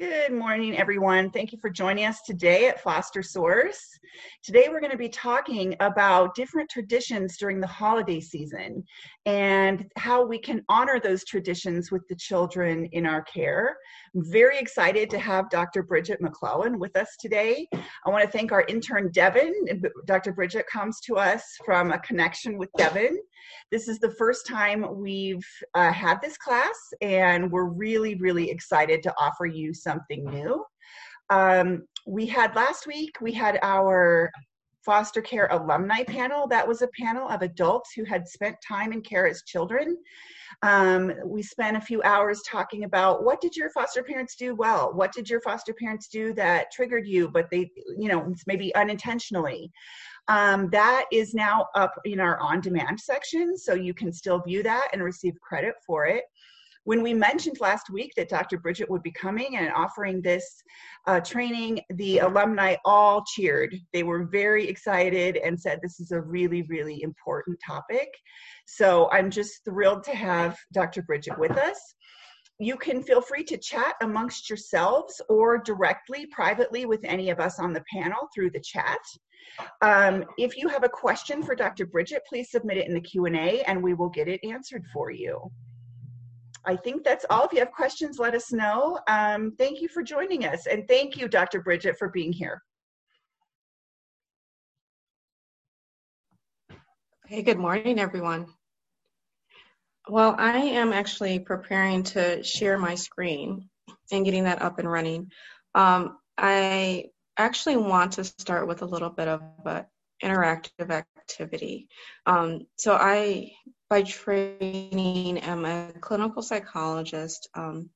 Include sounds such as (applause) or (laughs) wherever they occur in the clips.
Good morning, everyone. Thank you for joining us today at Foster Source. Today, we're going to be talking about different traditions during the holiday season and how we can honor those traditions with the children in our care. I'm very excited to have Dr. Bridget McClellan with us today. I want to thank our intern, Devin. Dr. Bridget comes to us from a connection with Devin. This is the first time we've uh, had this class, and we're really, really excited to offer you something new. Um, we had last week, we had our foster care alumni panel. That was a panel of adults who had spent time in care as children. Um, we spent a few hours talking about what did your foster parents do well? What did your foster parents do that triggered you, but they, you know, maybe unintentionally? Um, that is now up in our on demand section, so you can still view that and receive credit for it. When we mentioned last week that Dr. Bridget would be coming and offering this uh, training, the alumni all cheered. They were very excited and said this is a really, really important topic. So I'm just thrilled to have Dr. Bridget with us you can feel free to chat amongst yourselves or directly, privately with any of us on the panel through the chat. Um, if you have a question for Dr. Bridget, please submit it in the Q&A and we will get it answered for you. I think that's all. If you have questions, let us know. Um, thank you for joining us. And thank you, Dr. Bridget, for being here. Hey, good morning, everyone. Well, I am actually preparing to share my screen and getting that up and running. Um, I actually want to start with a little bit of an interactive activity. Um, so I by training am a clinical psychologist, um,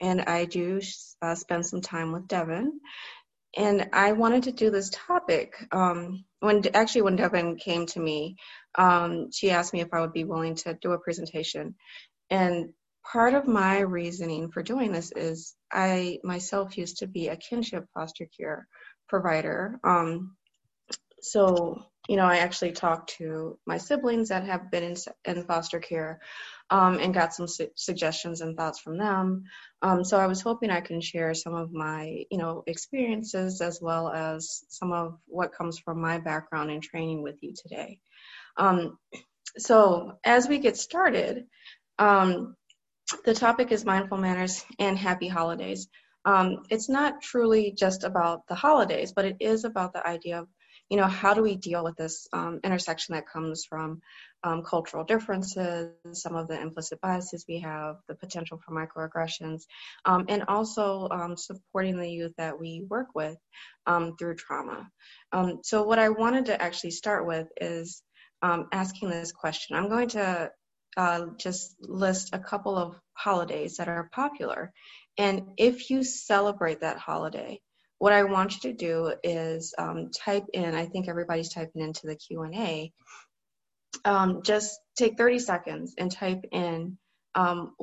and I do uh, spend some time with Devin. And I wanted to do this topic um, when actually when Devin came to me, um, she asked me if I would be willing to do a presentation. And part of my reasoning for doing this is I myself used to be a kinship foster care provider. Um, so you know, I actually talked to my siblings that have been in, in foster care um, and got some su- suggestions and thoughts from them. Um, so I was hoping I can share some of my, you know, experiences as well as some of what comes from my background and training with you today. Um, so as we get started, um, the topic is mindful manners and happy holidays. Um, it's not truly just about the holidays, but it is about the idea of you know, how do we deal with this um, intersection that comes from um, cultural differences, some of the implicit biases we have, the potential for microaggressions, um, and also um, supporting the youth that we work with um, through trauma. Um, so, what I wanted to actually start with is asking this question. I'm going to uh, just list a couple of holidays that are popular. And if you celebrate that holiday, what I want you to do is um, type in, I think everybody's typing into the Q&A, um, just take 30 seconds and type in um,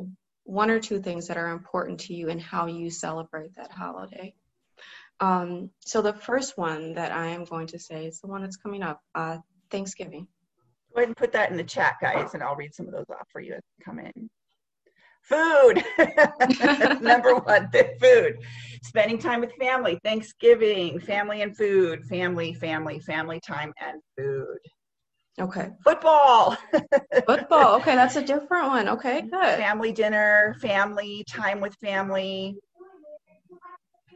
one or two things that are important to you and how you celebrate that holiday. Um, so the first one that I am going to say is the one that's coming up, uh, Thanksgiving. Go ahead and put that in the chat, guys, and I'll read some of those off for you as they come in. Food. (laughs) (laughs) Number one, the food. Spending time with family, Thanksgiving, family and food, family, family, family time and food. Okay. Football. (laughs) Football. Okay, that's a different one. Okay, good. Family dinner, family time with family,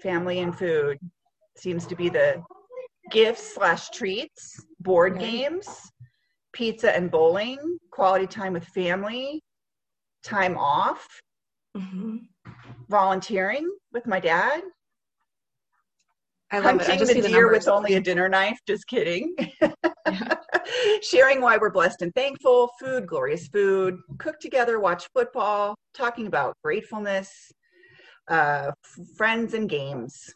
family and food seems to be the gifts slash treats, board okay. games, pizza and bowling, quality time with family, time off, mm-hmm. volunteering with my dad. I love Hunting it. I the, the deer with only a dinner knife. Just kidding. (laughs) Sharing why we're blessed and thankful. Food, glorious food. Cook together. Watch football. Talking about gratefulness. Uh, friends and games.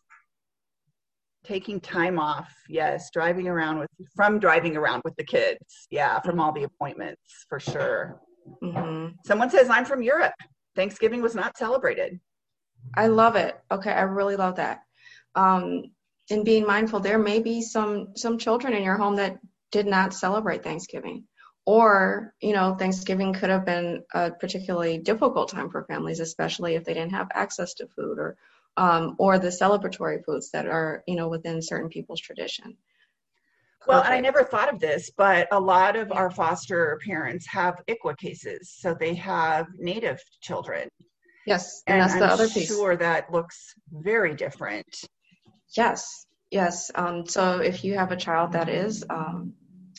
Taking time off. Yes, driving around with from driving around with the kids. Yeah, from all the appointments for sure. Mm-hmm. Someone says, I'm from Europe. Thanksgiving was not celebrated. I love it. Okay, I really love that. Um, and being mindful, there may be some some children in your home that did not celebrate Thanksgiving, or you know, Thanksgiving could have been a particularly difficult time for families, especially if they didn't have access to food or um, or the celebratory foods that are, you know, within certain people's tradition. Well, and I never thought of this, but a lot of our foster parents have ICWA cases, so they have native children. Yes, and, and that's I'm the other piece. Sure, that looks very different. Yes, yes. Um, so if you have a child that is um,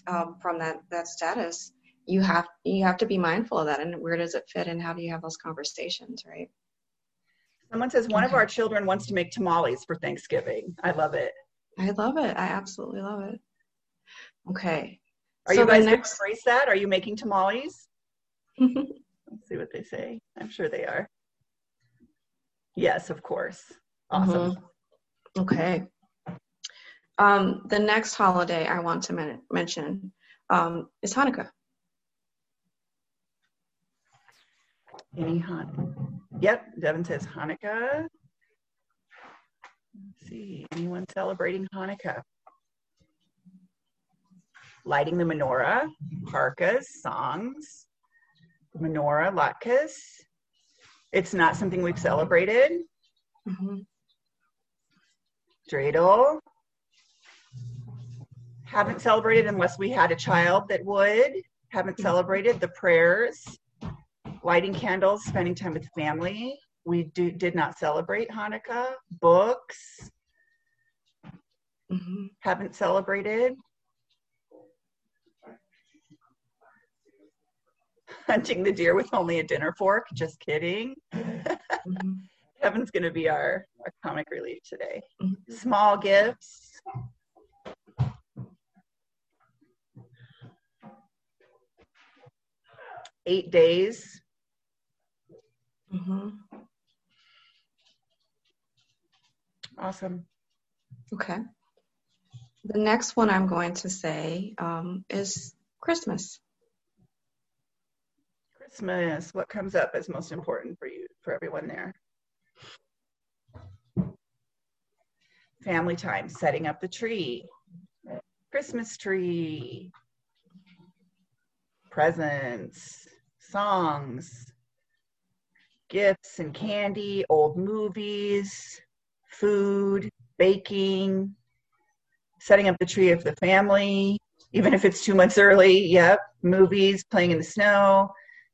um, from that that status, you have you have to be mindful of that, and where does it fit, and how do you have those conversations, right? Someone says one of our children wants to make tamales for Thanksgiving. I love it. I love it. I absolutely love it. Okay. Are so you guys next... going to embrace that? Are you making tamales? (laughs) Let's see what they say. I'm sure they are. Yes, of course. Awesome. Mm-hmm. Okay. Um, the next holiday I want to men- mention um, is Hanukkah. Any Hanukkah? Yep, Devin says Hanukkah. Let's see, anyone celebrating Hanukkah? Lighting the menorah, parkas, songs, menorah, latkes. It's not something we've celebrated. Mm-hmm. Dreidel. Haven't celebrated unless we had a child that would. Haven't mm-hmm. celebrated the prayers, lighting candles, spending time with family. We do, did not celebrate Hanukkah. Books. Mm-hmm. Haven't celebrated. (laughs) hunting the deer with only a dinner fork. Just kidding. mm-hmm. Kevin's going to be our, our comic relief today. Mm-hmm. Small gifts. Eight days. Mm-hmm. Awesome. Okay. The next one I'm going to say um, is Christmas. Christmas, what comes up as most important for you, for everyone there? Family time, setting up the tree, Christmas tree, presents, songs, gifts and candy, old movies, food, baking, setting up the tree of the family, even if it's two months early. Yep, movies, playing in the snow,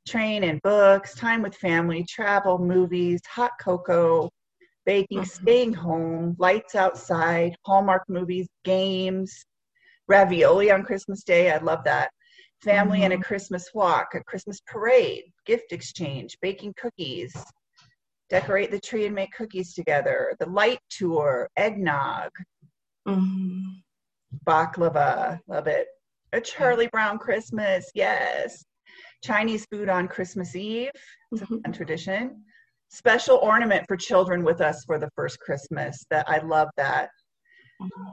train and books, time with family, travel, movies, hot cocoa, baking, mm-hmm. staying home, lights outside, Hallmark movies, games, ravioli on Christmas Day. I love that. Family mm-hmm. and a mm-hmm. Christmas walk, a Christmas parade, gift exchange, baking cookies, decorate the tree and make cookies together, the light tour, eggnog, mm-hmm. baklava, love it. A Charlie Brown Christmas, yes. Chinese food on Christmas Eve. It's mm-hmm. a tradition. Special ornament for children with us for the first Christmas. That I love that. Mm-hmm.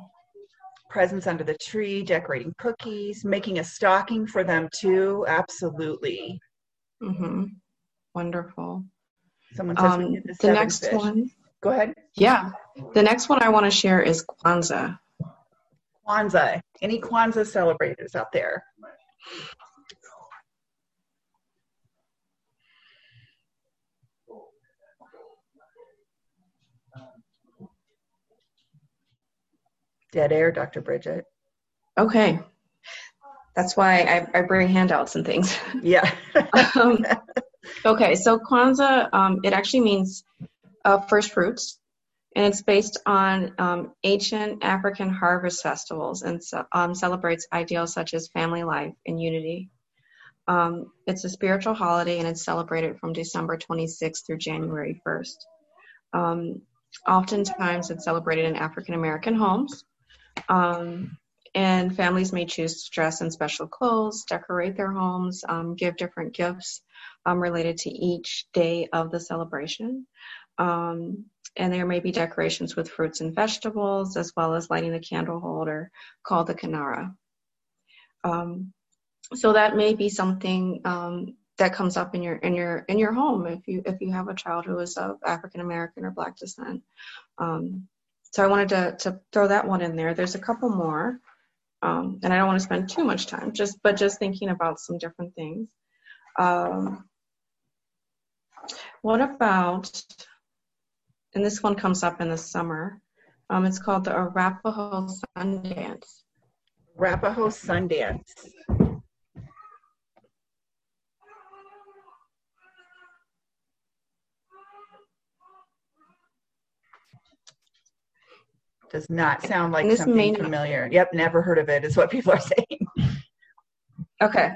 Presents under the tree, decorating cookies, making a stocking for them too. Absolutely. Mm-hmm. Wonderful. Someone says um, the, the next fish. one. Go ahead. Yeah. The next one I want to share is Kwanzaa. Kwanzaa. Any Kwanzaa celebrators out there? Dead air, Dr. Bridget. Okay. That's why I, I bring handouts and things. (laughs) Yeah. um, okay, so Kwanzaa, um, it actually means uh, first fruits, and it's based on um, ancient African harvest festivals and um, celebrates ideals such as family life and unity. Um, it's a spiritual holiday and it's celebrated from December 26th through January 1st. Um, oftentimes, it's celebrated in African American homes um, and families may choose to dress in special clothes, decorate their homes, um, give different gifts um, related to each day of the celebration. Um, and there may be decorations with fruits and vegetables, as well as lighting the candle holder called the kinara. Um, so that may be something um, that comes up in your in your in your home if you if you have a child who is of African American or Black descent. Um, so I wanted to, to throw that one in there. There's a couple more, um, and I don't want to spend too much time, just but just thinking about some different things. Um, what about and this one comes up in the summer. Um, it's called the Arapaho Sundance. Arapaho Sundance. Does not sound like something familiar. Yep, never heard of it, is what people are (laughs) saying. Okay,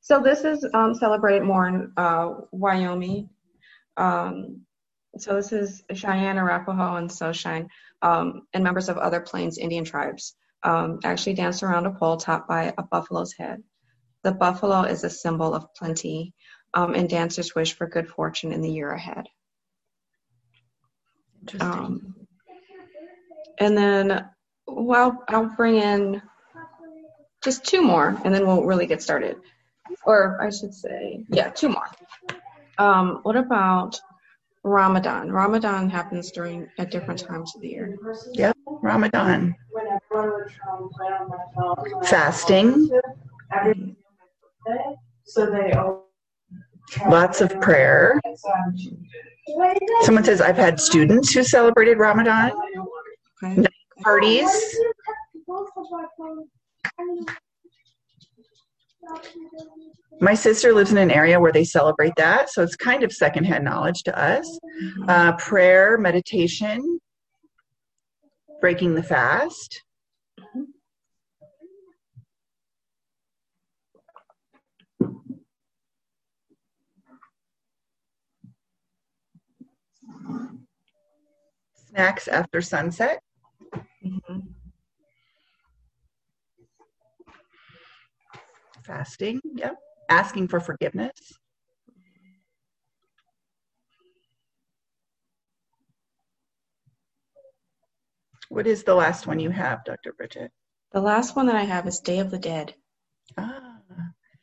so this is um, celebrated more in uh, Wyoming. Um, so this is Cheyenne, Arapaho, and Shoshone, um, and members of other Plains Indian tribes um, actually dance around a pole topped by a buffalo's head. The buffalo is a symbol of plenty, um, and dancers wish for good fortune in the year ahead. Um, and then, well, I'll bring in just two more, and then we'll really get started. Or I should say, yeah, two more. Um, what about Ramadan? Ramadan happens during at different times of the year. Yep, Ramadan. Fasting. So they lots of prayer. Someone says I've had students who celebrated Ramadan. Okay. Parties. My sister lives in an area where they celebrate that, so it's kind of secondhand knowledge to us. Uh, prayer, meditation, breaking the fast. Snacks after sunset. Mm-hmm. Fasting, yep. Asking for forgiveness. What is the last one you have, Dr. Bridget? The last one that I have is Day of the Dead. Ah,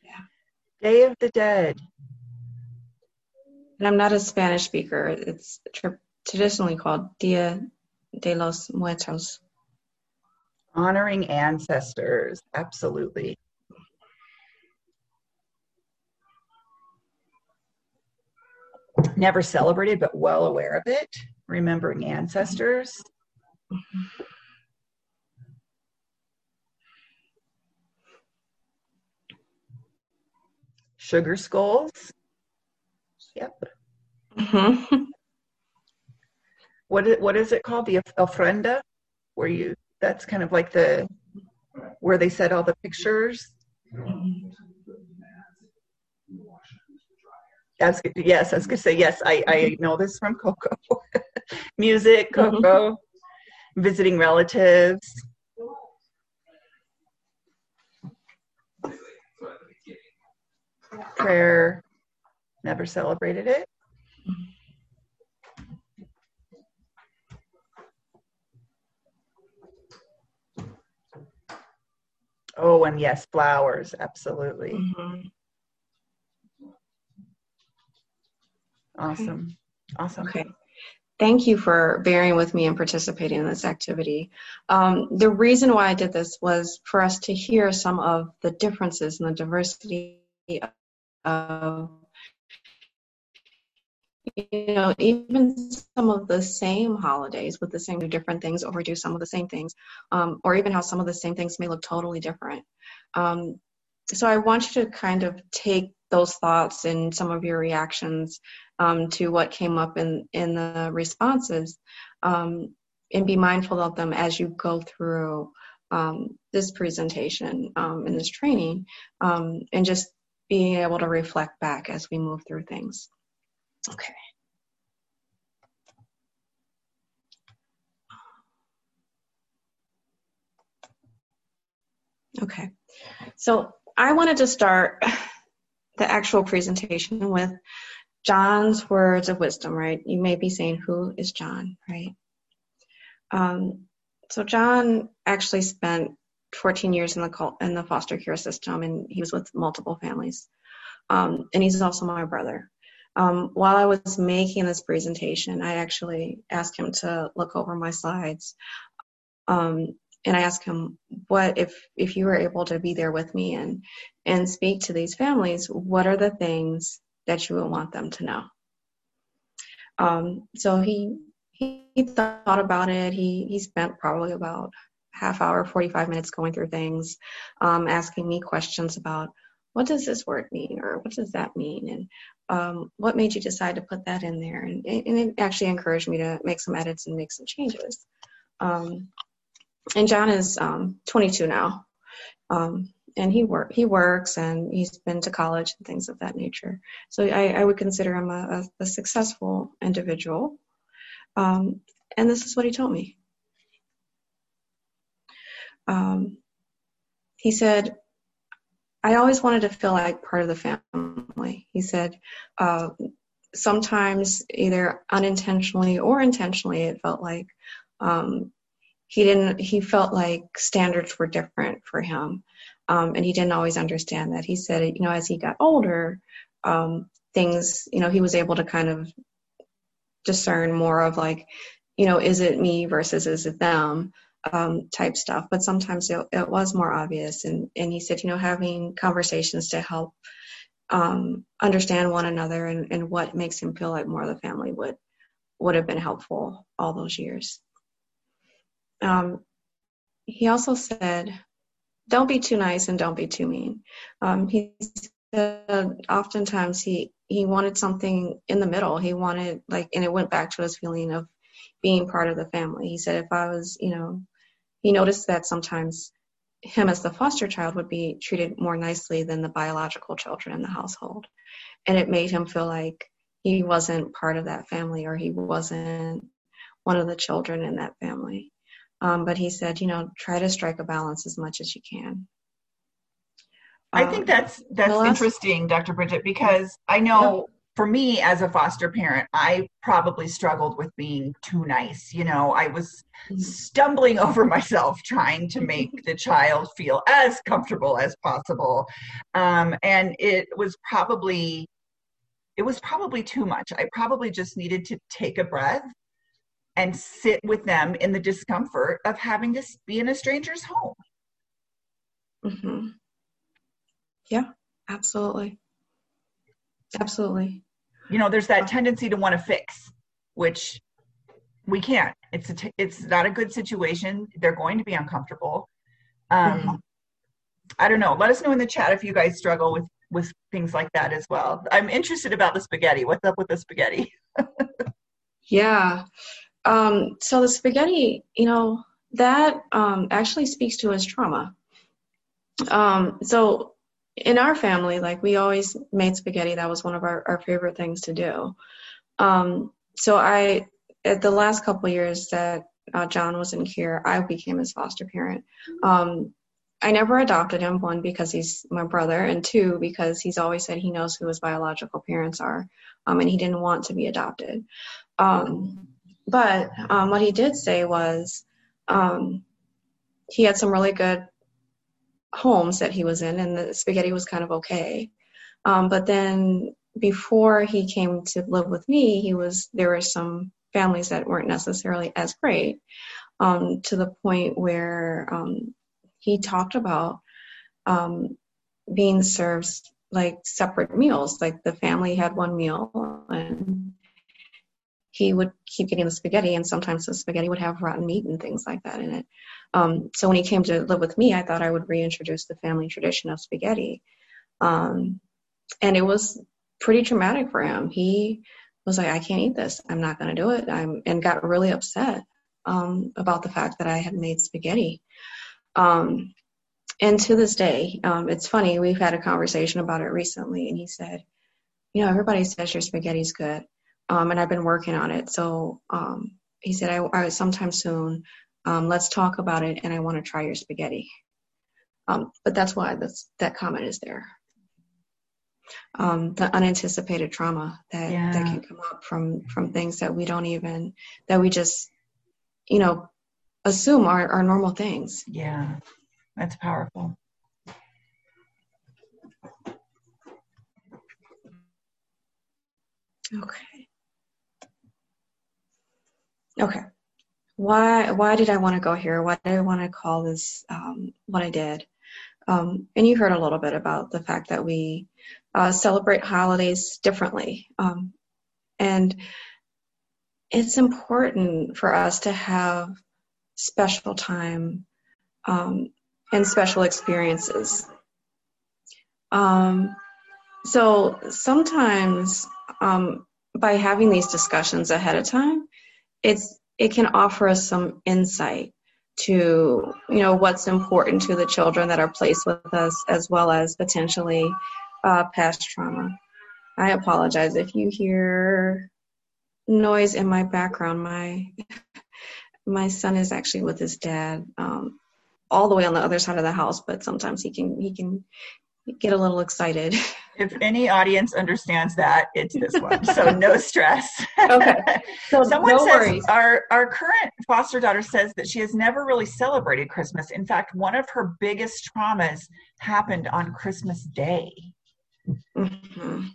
yeah. Day of the Dead. And I'm not a Spanish speaker. It's traditionally called Dia de los Muertos. Honoring ancestors, absolutely. Never celebrated, but well aware of it. Remembering ancestors. Sugar skulls. Yep. Mm-hmm what is, what is it called? The ofrenda, where you that's kind of like the where they set all the pictures. That's good. Yes, I was gonna say yes. I I know this from Coco. (laughs) Music, mm-hmm. Coco, visiting relatives. Prayer, never celebrated it. Oh, and yes, flowers, absolutely. Mm-hmm. Awesome. Awesome. Okay. Thank you for bearing with me and participating in this activity. Um, the reason why I did this was for us to hear some of the differences and the diversity of you know, even some of the same holidays with the same different things overdo some of the same things, um, or even how some of the same things may look totally different. Um, so I want you to kind of take those thoughts and some of your reactions um, to what came up in, in the responses um, and be mindful of them as you go through um, this presentation um, and this training and just being able to reflect back as we move through things. Okay. Okay, so I wanted to start (sighs) the actual presentation with John's words of wisdom, right? You may be saying, Who is John, right? Um, so, John actually spent 14 years in the, cult, in the foster care system and he was with multiple families. Um, and he's also my brother. Um, while I was making this presentation, I actually asked him to look over my slides. Um, and I asked him, what if, if you were able to be there with me and, and speak to these families, what are the things that you would want them to know? Um, so he, he, thought about it. He he spent probably about half hour, 45 minutes going through things, um, asking me questions about what does this word mean or what does that mean and um, what made you decide to put that in there? And, and, it actually encouraged me to make some edits and make some changes. Um, and john is um, 22 now. Um, and he work he works and he's been to college and things of that nature. So i, I would consider him a, a, a successful individual. Um, and this is what he told me. Um, he said I always wanted to feel like part of the family. He said, uh, sometimes either unintentionally or intentionally, it felt like um, he didn't. He felt like standards were different for him, um, and he didn't always understand that. He said, you know, as he got older, um, things, you know, he was able to kind of discern more of like, you know, is it me versus is it them? Um, type stuff, but sometimes it, it, was more obvious. And, and he said, you know, having conversations to help um, understand one another and, and what makes him feel like more of the family would would have been helpful all those years. Um, he also said, "Don't be too nice and don't be too mean." Um, he said oftentimes he he wanted something in the middle. He wanted like, and it went back to his feeling of being part of the family. He said, if I was, you know, he noticed that sometimes him as the foster child would be treated more nicely than the biological children in the household. And it made him feel like he wasn't part of that family or he wasn't one of the children in that family. Um, but he said, you know, try to strike a balance as much as you can. I think um, that's that's last, interesting, Dr. Bridget, because I know for me as a foster parent, I probably struggled with being too nice. You know, I was mm-hmm. stumbling (laughs) over myself trying to make the child feel as comfortable as possible. Um, and it was probably it was probably too much. I probably just needed to take a breath and sit with them in the discomfort of having to be in a stranger's home. Mm-hmm. Yeah, absolutely. Absolutely. You know, there's that tendency to want to fix, which we can't. It's a t- it's not a good situation. They're going to be uncomfortable. Um, mm-hmm. I don't know. Let us know in the chat if you guys struggle with with things like that as well. I'm interested about the spaghetti. What's up with the spaghetti? (laughs) yeah. Um, so the spaghetti, you know, that um, actually speaks to his trauma. Um, so in our family, like we always made spaghetti. That was one of our, our favorite things to do. Um, so I, at the last couple years that uh, John was in here, I became his foster parent. Um, I never adopted him, one, because he's my brother, and two, because he's always said he knows who his biological parents are, um, and he didn't want to be adopted. Um, but um, what he did say was um, he had some really good homes that he was in, and the spaghetti was kind of okay. Um, but then before he came to live with me, he was there were some families that weren't necessarily as great, um, to the point where um, he talked about um, being served like separate meals. Like the family had one meal, and he would keep getting the spaghetti, and sometimes the spaghetti would have rotten meat and things like that in it. Um, so when he came to live with me, I thought I would reintroduce the family tradition of spaghetti. Um, and it was pretty traumatic for him. He was like, I can't eat this. I'm not going to do it. I'm, and got really upset um, about the fact that I had made spaghetti. Um, and to this day, um, it's funny, we've had a conversation about it recently, and he said, You know, everybody says your spaghetti's good. Um, and I've been working on it. So um, he said, I, I sometime soon um, let's talk about it, and I want to try your spaghetti. Um, but that's why that comment is there. Um, the unanticipated trauma that, yeah. that can come up from from things that we don't even that we just you know assume are, are normal things. Yeah, that's powerful. Okay. Okay why why did I want to go here? Why did I want to call this um, what I did? Um, and you heard a little bit about the fact that we uh, celebrate holidays differently. Um, and it's important for us to have special time um, and special experiences. Um, so sometimes um, by having these discussions ahead of time, it's it can offer us some insight to you know what's important to the children that are placed with us, as well as potentially uh, past trauma. I apologize if you hear noise in my background. My (laughs) my son is actually with his dad, um, all the way on the other side of the house, but sometimes he can he can get a little excited. (laughs) If any audience understands that, it's this one. So no (laughs) stress. Okay. So (laughs) Someone no says worries. our our current foster daughter says that she has never really celebrated Christmas. In fact, one of her biggest traumas happened on Christmas Day. hmm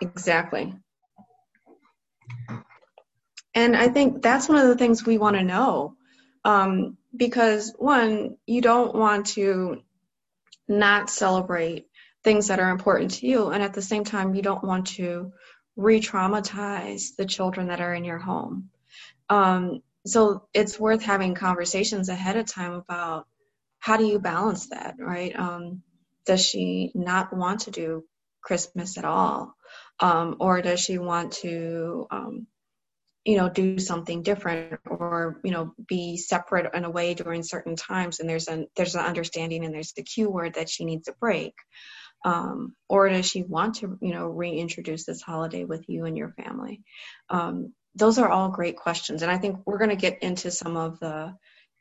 Exactly. And I think that's one of the things we want to know. Um, because, one, you don't want to not celebrate things that are important to you. And at the same time, you don't want to re traumatize the children that are in your home. Um, so it's worth having conversations ahead of time about how do you balance that, right? Um, does she not want to do Christmas at all? Um, or does she want to, um, you know, do something different or, you know, be separate in a way during certain times and there's an there's an understanding and there's the cue word that she needs a break. Um, or does she want to, you know, reintroduce this holiday with you and your family? Um, those are all great questions. And I think we're going to get into some of the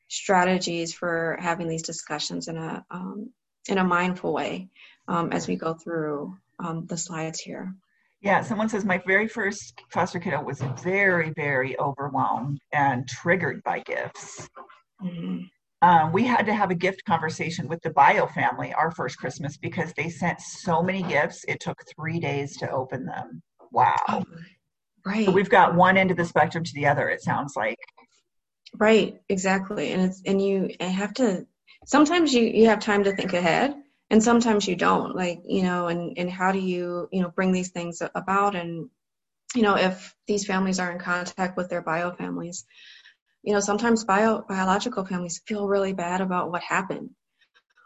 strategies for having these discussions in a, um, in a mindful way um, as we go through um, the slides here. Yeah, someone says my very first foster kiddo was very, very overwhelmed and triggered by gifts. Mhm. Um, we had to have a gift conversation with the bio family our first Christmas because they sent so many gifts. It took three days to open them. Wow. Oh, right. So we've got one end of the spectrum to the other, it sounds like. Right, exactly. And it's and you have to sometimes you you have time to think ahead and sometimes you don't. Like, you know, and and how do you, you know, bring these things about and you know, if these families are in contact with their bio families, you know, sometimes bio biological families feel really bad about what happened.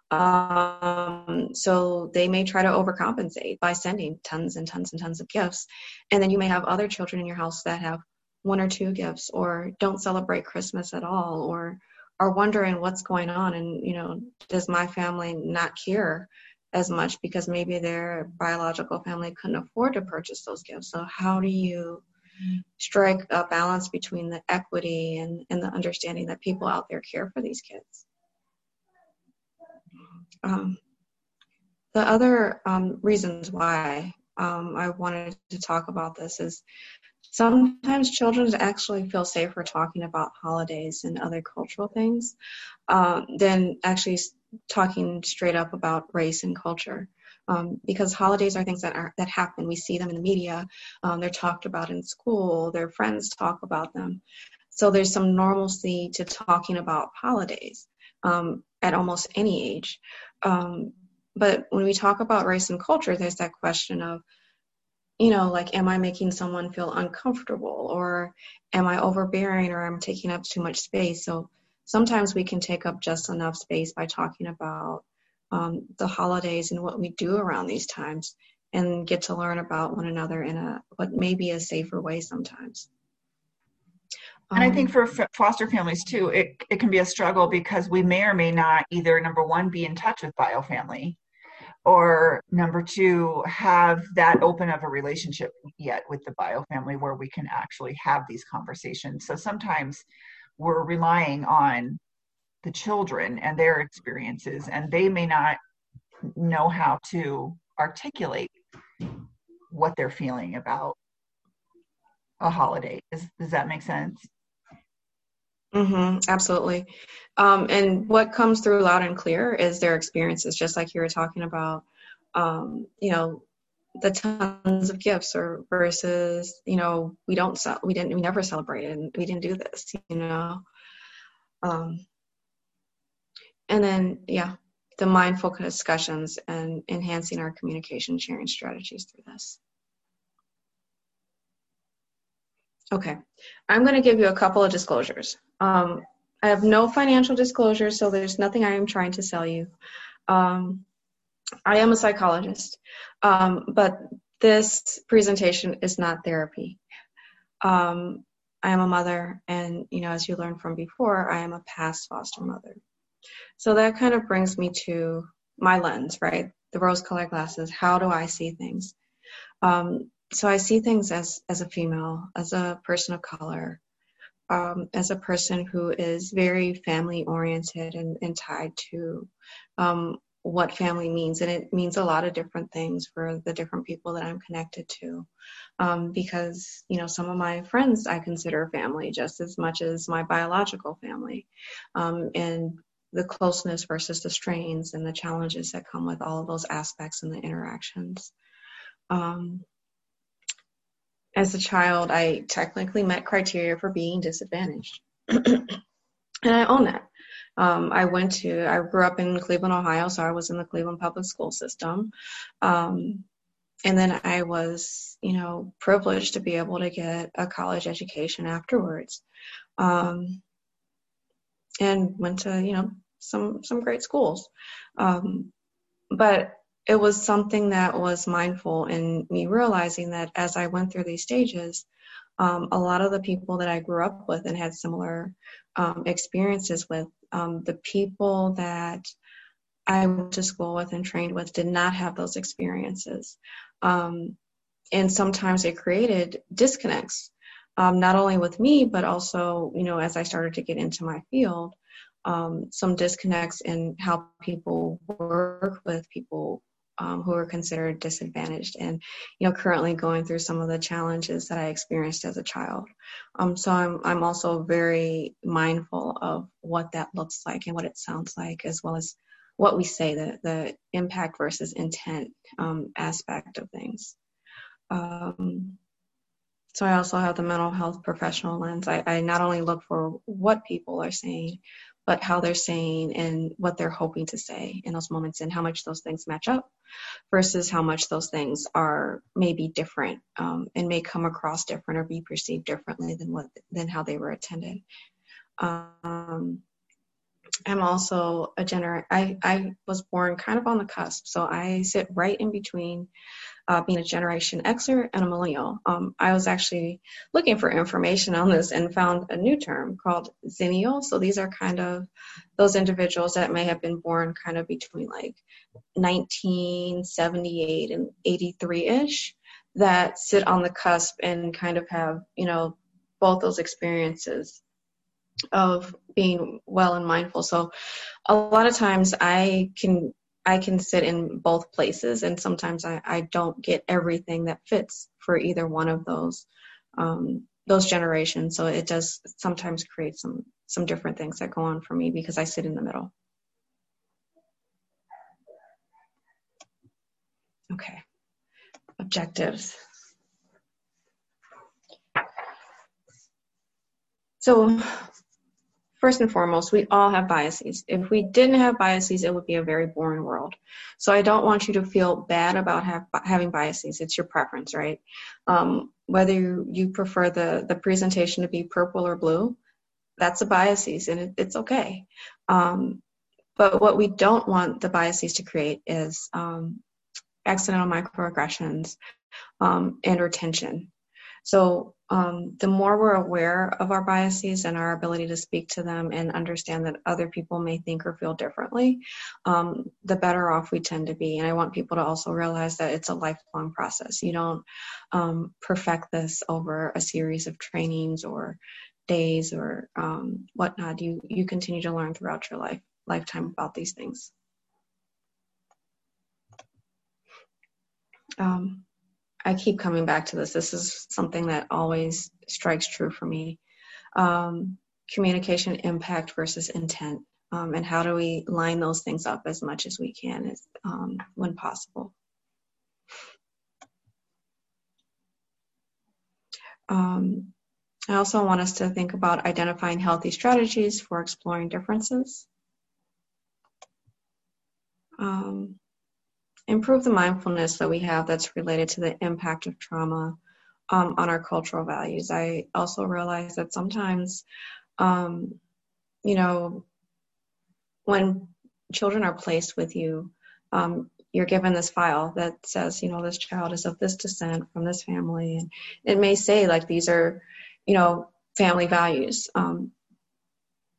Um, so they may try to overcompensate by sending tons and tons and tons of gifts. And then you may have other children in your house that have one or two gifts or don't celebrate Christmas at all or are wondering what's going on and you know does my family not care as much because maybe their biological family couldn't afford to purchase those gifts so how do you strike a balance between the equity and, and the understanding that people out there care for these kids um, the other um, reasons why um, I wanted to talk about this is sometimes children actually feel safer talking about holidays and other cultural things um, than actually talking straight up about race and culture. Um, because holidays are things that are that happen. We see them in the media. Um, they're talked about in school. Their friends talk about them. So there's some normalcy to talking about holidays um, at almost any age. Um, but when we talk about race and culture, there's that question of you know, like, am I making someone feel uncomfortable or am I overbearing or I'm taking up too much space? So sometimes we can take up just enough space by talking about um, the holidays and what we do around these times and get to learn about one another in a what may be a safer way sometimes. And I Um, think for foster families too, it, it can be a struggle because we may or may not either, number one, be in touch with bio family, or number two, have that open of a relationship yet with the bio family where we can actually have these conversations. So sometimes we're relying on the children and their experiences, and they may not know how to articulate what they're feeling about a holiday. Does, does that make sense? hmm absolutely. Um, and what comes through loud and clear is their experiences, just like you were talking about, um, you know, the tons of gifts or versus, you know, we don't, ce- we didn't, we never celebrated and we didn't do this, you know. Um, and then, yeah, the mindful discussions and enhancing our communication sharing strategies through this. Okay, I'm going to give you a couple of disclosures. Um, I have no financial disclosures, so there's nothing I am trying to sell you. Um, I am a psychologist, um, but this presentation is not therapy. Um, I am a mother, and you know, as you learned from before, I am a past foster mother. So that kind of brings me to my lens, right? The rose-colored glasses. How do I see things? Um, so I see things as as a female, as a person of color, um, as a person who is very family oriented and, and tied to um, what family means. And it means a lot of different things for the different people that I'm connected to. Um, because, you know, some of my friends I consider family just as much as my biological family. Um, and the closeness versus the strains and the challenges that come with all of those aspects and the interactions. Um, as a child, I technically met criteria for being disadvantaged. (clears throat) and I own that. Um, I went to, I grew up in Cleveland, Ohio, so I was in the Cleveland public school system. Um, and then I was, you know, privileged to be able to get a college education afterwards. Um, and went to, you know, some, some great schools. Um, but it was something that was mindful in me realizing that as I went through these stages, um, a lot of the people that I grew up with and had similar um, experiences with, um, the people that I went to school with and trained with did not have those experiences. Um, and sometimes it created disconnects, um, not only with me, but also, you know, as I started to get into my field, um, some disconnects in how people work with people um, who are considered disadvantaged and you know currently going through some of the challenges that I experienced as a child. Um, so I'm I'm also very mindful of what that looks like and what it sounds like, as well as what we say the the impact versus intent um, aspect of things. Um, so I also have the mental health professional lens. I, I not only look for what people are saying, but how they're saying and what they're hoping to say in those moments and how much those things match up versus how much those things are maybe different um, and may come across different or be perceived differently than what than how they were attended. Um, I'm also a gener. I I was born kind of on the cusp, so I sit right in between uh, being a Generation Xer and a millennial. Um, I was actually looking for information on this and found a new term called Xennial. So these are kind of those individuals that may have been born kind of between like 1978 and 83 ish that sit on the cusp and kind of have, you know, both those experiences of being well and mindful. So a lot of times I can I can sit in both places, and sometimes I, I don't get everything that fits for either one of those um, those generations. So it does sometimes create some some different things that go on for me because I sit in the middle. Okay, objectives. So first and foremost, we all have biases. If we didn't have biases, it would be a very boring world. So I don't want you to feel bad about have, having biases. It's your preference, right? Um, whether you prefer the, the presentation to be purple or blue, that's a biases and it, it's okay. Um, but what we don't want the biases to create is um, accidental microaggressions um, and retention. So um, the more we're aware of our biases and our ability to speak to them and understand that other people may think or feel differently, um, the better off we tend to be. And I want people to also realize that it's a lifelong process. You don't um, perfect this over a series of trainings or days or um, whatnot. You you continue to learn throughout your life lifetime about these things. Um, I keep coming back to this. This is something that always strikes true for me. Um, communication impact versus intent, um, and how do we line those things up as much as we can as, um, when possible. Um, I also want us to think about identifying healthy strategies for exploring differences. Um, improve the mindfulness that we have that's related to the impact of trauma um, on our cultural values. I also realize that sometimes, um, you know, when children are placed with you, um, you're given this file that says, you know, this child is of this descent from this family, and it may say like these are, you know, family values. Um,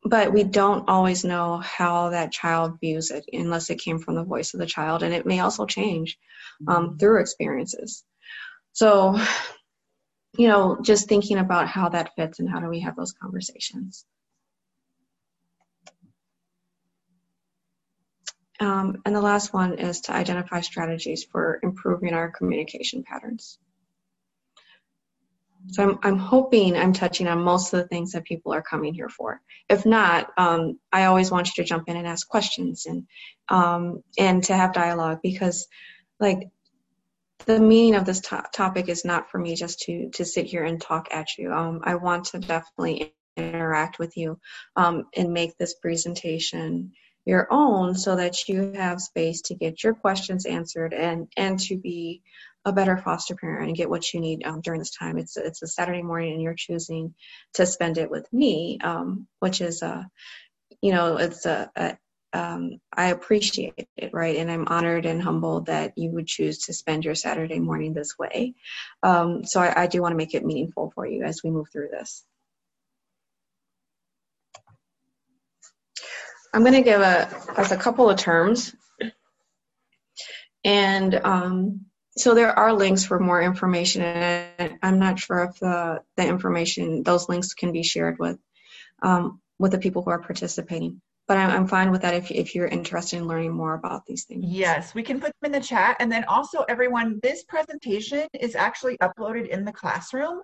but we don't always know how that child views it unless it came from the voice of the child, and it may also change um, mm-hmm. through experiences. So, you know, just thinking about how that fits and how do we have those conversations. Um, and the last one is to identify strategies for improving our communication patterns. So I'm, I'm hoping I'm touching on most of the things that people are coming here for. If not, um, I always want you to jump in and ask questions and um, and to have dialogue because, like, the meaning of this to- topic is not for me just to to sit here and talk at you. Um, I want to definitely interact with you um, and make this presentation your own so that you have space to get your questions answered and and to be a better foster parent and get what you need um, during this time. It's it's a Saturday morning and you're choosing to spend it with me, um, which is a, you know, it's a, a um, I appreciate it, right? And I'm honored and humbled that you would choose to spend your Saturday morning this way. Um, so I, I do want to make it meaningful for you as we move through this. I'm going to give a, us a couple of terms. And um, so there are links for more information. And I'm not sure if the, the information, those links can be shared with, um, with the people who are participating but I'm, I'm fine with that if, if you're interested in learning more about these things. Yes, we can put them in the chat. And then also everyone, this presentation is actually uploaded in the classroom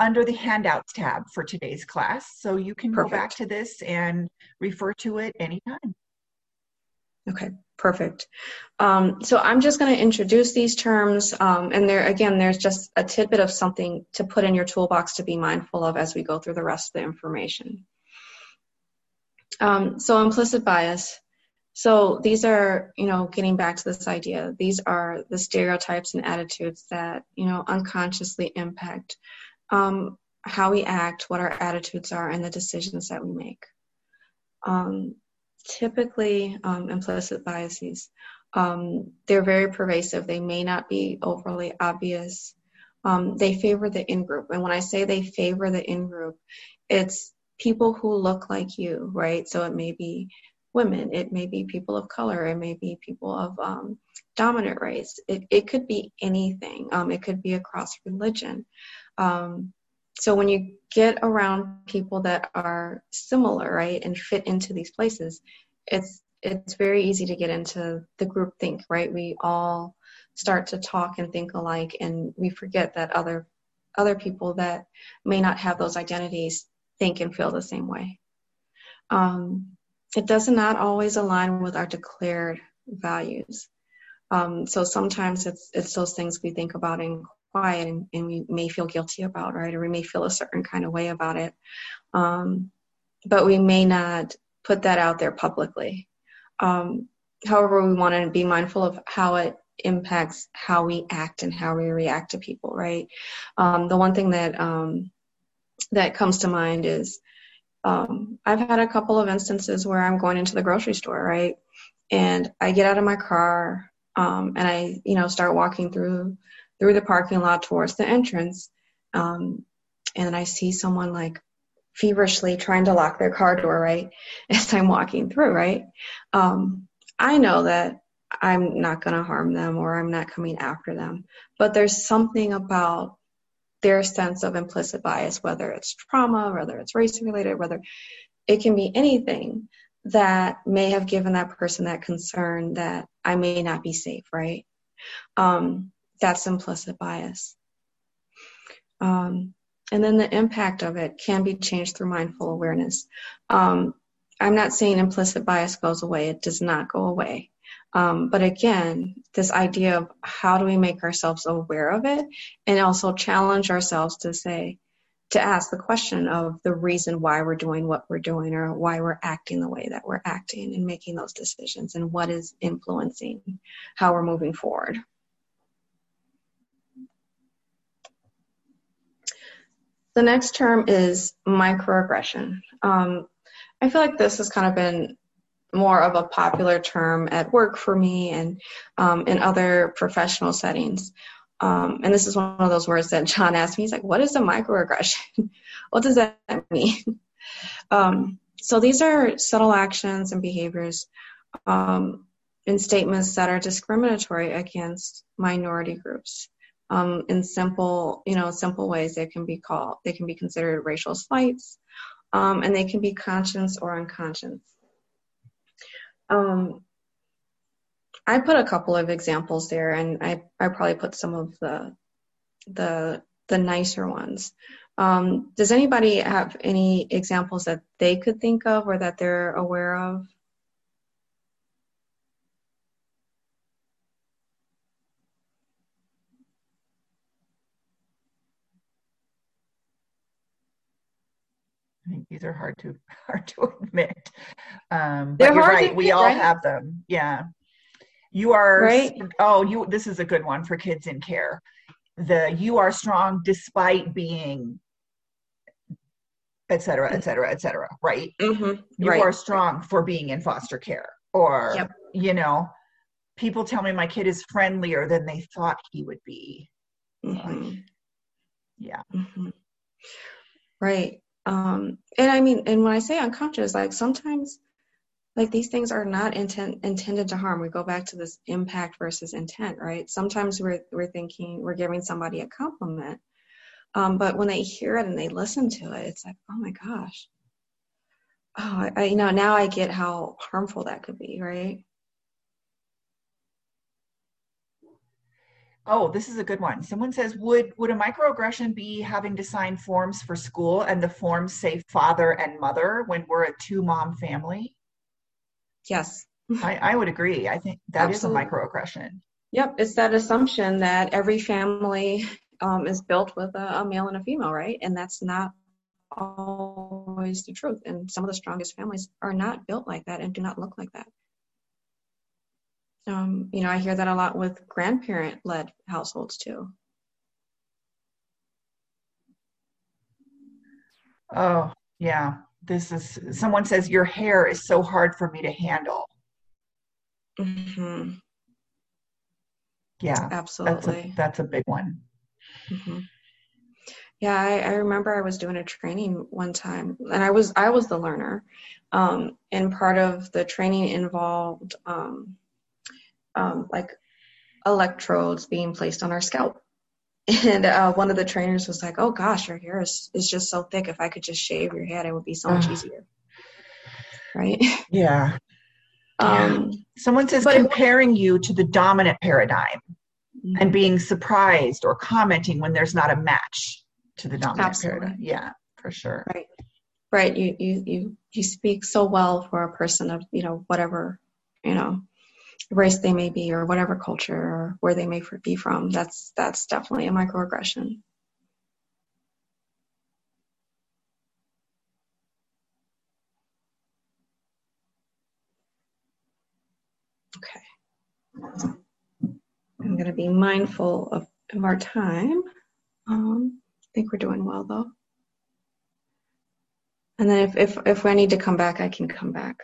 under the handouts tab for today's class. So you can perfect. go back to this and refer to it anytime. Okay, perfect. Um, so I'm just going to introduce these terms, um, and there again, there's just a tidbit of something to put in your toolbox to be mindful of as we go through the rest of the information. Um, so implicit bias. So these are, you know, getting back to this idea, these are the stereotypes and attitudes that, you know, unconsciously impact um, how we act, what our attitudes are, and the decisions that we make. Um, typically, um, implicit biases, um, they're very pervasive. They may not be overly obvious. Um, they favor the in group. And when I say they favor the in group, it's people who look like you, right? So it may be women, it may be people of color, it may be people of um, dominant race. It, it could be anything. Um, it could be across religion. Um, so when you get around people that are similar, right, and fit into these places, it's it's very easy to get into the group think, right? We all start to talk and think alike, and we forget that other other people that may not have those identities think and feel the same way. Um, it does not always align with our declared values. Um, so sometimes it's it's those things we think about in quiet and, and, we may feel guilty about, right? Or we may feel a certain kind of way about it. Um, but we may not put that out there publicly. Um, however, we want to be mindful of how it impacts how we act and how we react to people, right? Um, the one thing that um, that comes to mind is um, I've had a couple of instances where I'm going into the grocery store, right? And I get out of my car um, and I, you know, start walking through through the parking lot towards the entrance. Um, and I see someone like feverishly trying to lock their car door, right? (laughs) As I'm walking through, right? Um, I know that I'm not going to harm them or I'm not coming after them. But there's something about their sense of implicit bias, whether it's trauma, whether it's race related, whether it can be anything that may have given that person that concern that I may not be safe, right? Um, that's implicit bias. Um, and then the impact of it can be changed through mindful awareness. Um, I'm not saying implicit bias goes away, it does not go away. Um, but again, this idea of how do we make ourselves aware of it and also challenge ourselves to say, to ask the question of the reason why we're doing what we're doing or why we're acting the way that we're acting and making those decisions and what is influencing how we're moving forward. The next term is microaggression. Um, I feel like this has kind of been more of a popular term at work for me and um, in other professional settings. Um, and this is one of those words that John asked me. He's like, "What is a microaggression? (laughs) what does that mean?" (laughs) Um, so these are subtle actions and behaviors um, and statements that are discriminatory against minority groups. Um, in simple, you know, simple ways, they can be called, they can be considered racial slights, um, and they can be conscious or unconscious. Um, I put a couple of examples there, and I, I probably put some of the the the nicer ones. Um, does anybody have any examples that they could think of or that they're aware of? These are hard to (laughs) hard to admit. Um, but They're you're right. We all right? have them. Yeah. You are right. Oh, you. This is a good one for kids in care. The you are strong despite being, et cetera, et cetera, et cetera. Right. Mm-hmm. You right. are strong for being in foster care, or yep. you know, people tell me my kid is friendlier than they thought he would be. Mm-hmm. yeah. Mm-hmm. Right. Um, and I mean, and when I say unconscious, like sometimes, like these things are not intent intended to harm. We go back to this impact versus intent, right? Sometimes we're we're thinking we're giving somebody a compliment, um, but when they hear it and they listen to it, it's like, oh my gosh, oh, I, you know, now I get how harmful that could be, right? Oh, this is a good one. Someone says, would would a microaggression be having to sign forms for school and the forms say father and mother when we're a two mom family? Yes. I, I would agree. I think that Absolutely. is a microaggression. Yep, it's that assumption that every family um, is built with a, a male and a female, right? And that's not always the truth. And some of the strongest families are not built like that and do not look like that. Um, you know, I hear that a lot with grandparent led households too. Oh, yeah. This is someone says your hair is so hard for me to handle. Mm-hmm. Yeah, absolutely. That's a, that's a big one. Mm-hmm. Yeah, I, I, remember I was doing a training one time, and I was I was the learner, um, and part of the training involved um, um, like electrodes being placed on our scalp. (laughs) And uh, one of the trainers was like, "Oh gosh, your hair is, is just so thick. If I could just shave your head, it would be so much easier." Right? (laughs) Yeah. Um, yeah. Someone says comparing you to the dominant paradigm mm-hmm. and being surprised or commenting when there's not a match to the dominant Absolutely. paradigm. Yeah, for sure. Right. Right. You you you you speak so well for a person of you know whatever you know race they may be or whatever culture or where they may be from that's that's definitely a microaggression. Okay. I'm going to be mindful of, of our time. Um, i think we're doing well though. And then if, if if i need to come back i can come back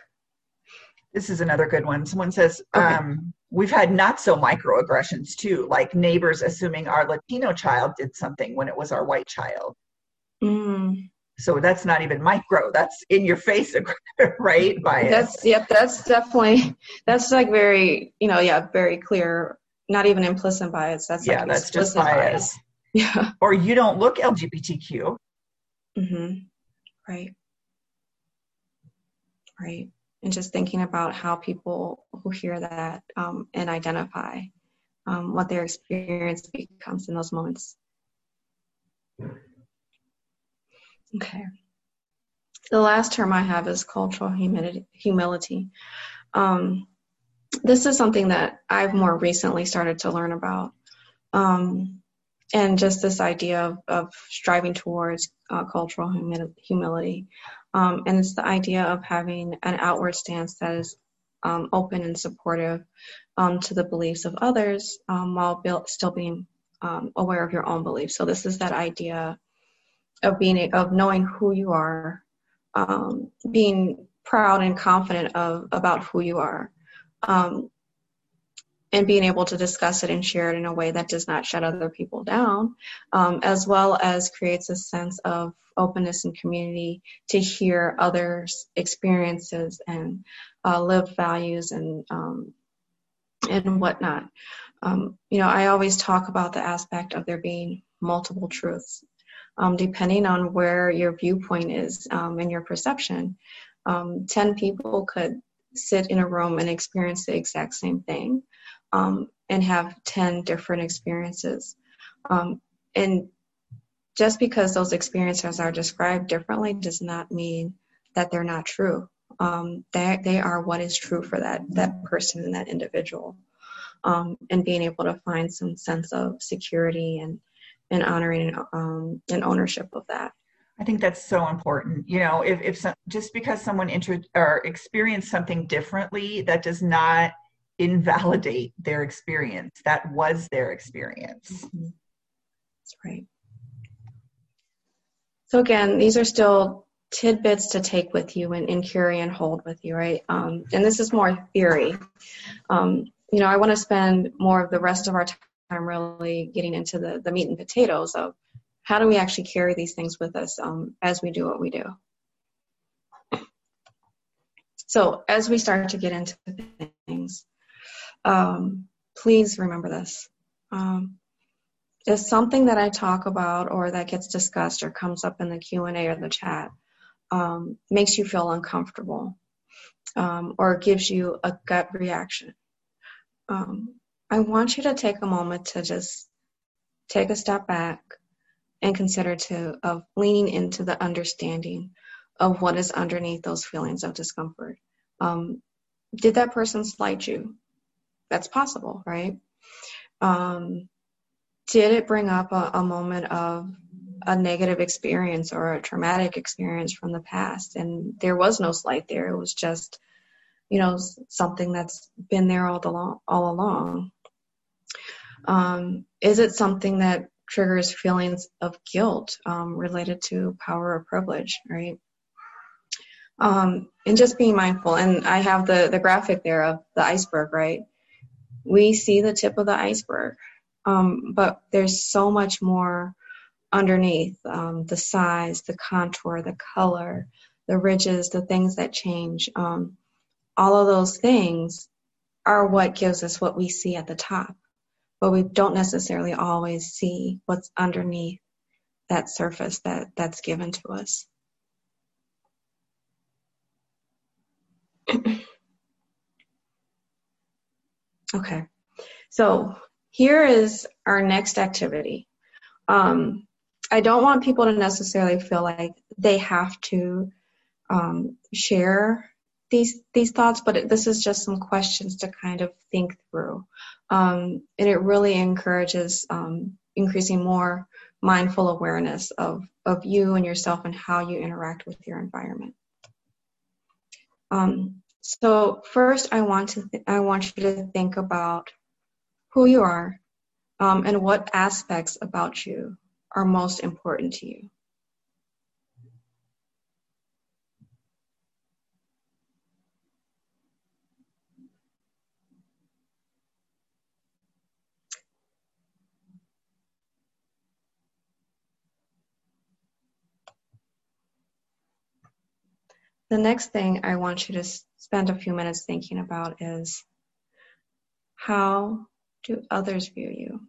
this is another good one. Someone says, okay. um, we've had not so microaggressions too, like neighbors assuming our Latino child did something when it was our white child. Mm. So that's not even micro, that's in your face, (laughs) right? Bias. That's, yep, that's definitely, that's like very, you know, yeah, very clear, not even implicit bias. That's yeah, like that's just bias. bias. Yeah. (laughs) Or you don't look LGBTQ. Mm-hmm. Right. Right and just thinking about how people who hear that um, and identify um, what their experience becomes in those moments. Okay. The last term I have is cultural humility. Um, this is something that I've more recently started to learn about. Um, and just this idea of, of striving towards uh, cultural humi- humility. Um, and it's the idea of having an outward stance that is um, open and supportive um, to the beliefs of others um, while still being um, aware of your own beliefs. So, this is that idea of being of knowing who you are, um, being proud and confident of about who you are, and being able to discuss it and share it in a way that does not shut other people down, um, as well as creates a sense of openness and community to hear others' experiences and uh, lived values and um, and whatnot. Um, you know, I always talk about the aspect of there being multiple truths, um, depending on where your viewpoint is um, and your perception. Um, Ten people could sit in a room and experience the exact same thing um, and have 10 different experiences. Um, and just because those experiences are described differently does not mean that they're not true. Um, they, they are what is true for that, that person and that individual. Um, and being able to find some sense of security and, and honoring um, and ownership of that. I think that's so important. You know, if, if some, just because someone inter- or experienced something differently, that does not invalidate their experience. That was their experience. Mm-hmm. That's right. So again, these are still tidbits to take with you and, and carry and hold with you, right? Um, and this is more theory. Um, you know, I want to spend more of the rest of our time really getting into the, the meat and potatoes of how do we actually carry these things with us um, as we do what we do. So as we start to get into things, um, please remember this. Um, if something that I talk about or that gets discussed or comes up in the Q&A or the chat um, makes you feel uncomfortable um, or gives you a gut reaction, um, I want you to take a moment to just take a step back and consider to of leaning into the understanding of what is underneath those feelings of discomfort. Um, did that person slight you? That's possible, right? Um, did it bring up a, a moment of a negative experience or a traumatic experience from the past? And there was no slight there. It was just, you know, something that's been there all, the long, all along. Um, is it something that triggers feelings of guilt um, related to power or privilege, right? Um, and just being mindful. And I have the, the graphic there of the iceberg, right? We see the tip of the iceberg, um, but there's so much more underneath um, the size, the contour, the color, the ridges, the things that change. Um, all of those things are what gives us what we see at the top, but we don't necessarily always see what's underneath that surface that that's given to us. (clears throat) Okay, so here is our next activity. Um, I don't want people to necessarily feel like they have to um, share these these thoughts, but it, this is just some questions to kind of think through, um, and it really encourages um, increasing more mindful awareness of of you and yourself and how you interact with your environment. Um, so first, I want to th- I want you to think about who you are um, and what aspects about you are most important to you. The next thing I want you to spend a few minutes thinking about is how do others view you?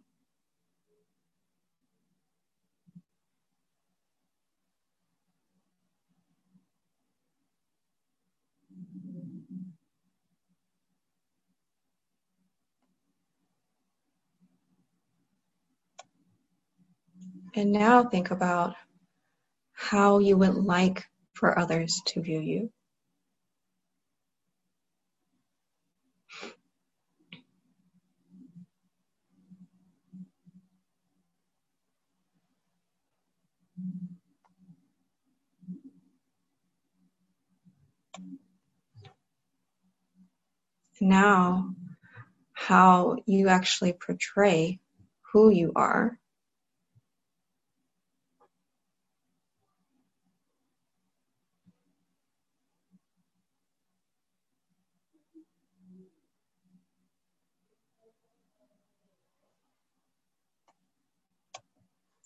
And now think about how you would like for others to view you. Now, how you actually portray who you are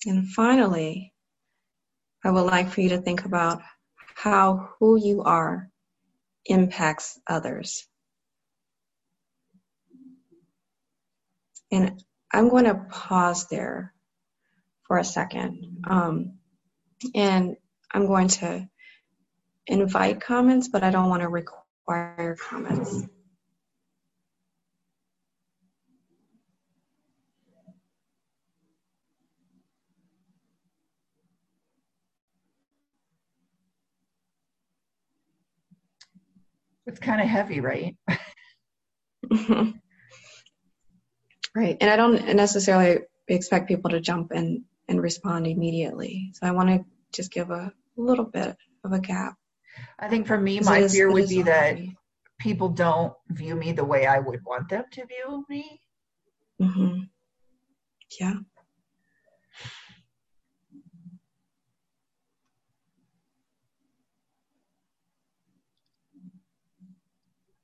And finally, I would like for you to think about how who you are impacts others. And I'm going to pause there for a second. Um, and I'm going to invite comments, but I don't want to require comments. It's kind of heavy, right? (laughs) (laughs) right. And I don't necessarily expect people to jump in and respond immediately. So I want to just give a little bit of a gap. I think for me, my is, fear would be that people don't view me the way I would want them to view me. Mm-hmm. Yeah.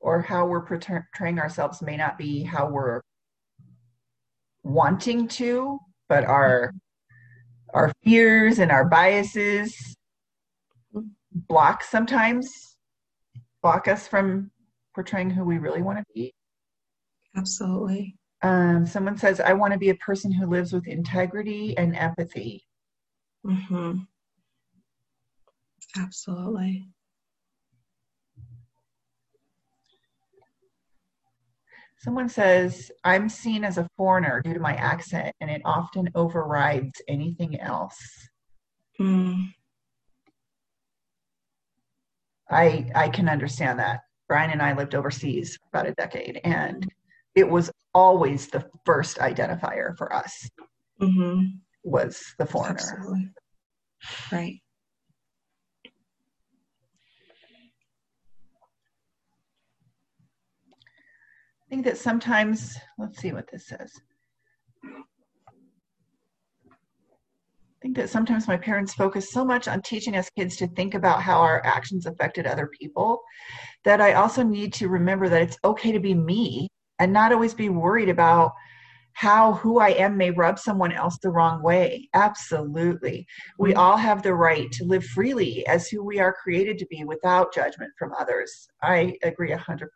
Or how we're portraying ourselves may not be how we're wanting to, but our our fears and our biases block sometimes block us from portraying who we really want to be. Absolutely. Um, someone says, I want to be a person who lives with integrity and empathy. Mm-hmm. Absolutely. Someone says, I'm seen as a foreigner due to my accent, and it often overrides anything else. Mm. I I can understand that. Brian and I lived overseas for about a decade, and it was always the first identifier for us mm-hmm. was the foreigner. Absolutely. Right. Think that sometimes, let's see what this says. I think that sometimes my parents focus so much on teaching us kids to think about how our actions affected other people that I also need to remember that it's okay to be me and not always be worried about how who I am may rub someone else the wrong way. Absolutely. We mm-hmm. all have the right to live freely as who we are created to be without judgment from others. I agree 100%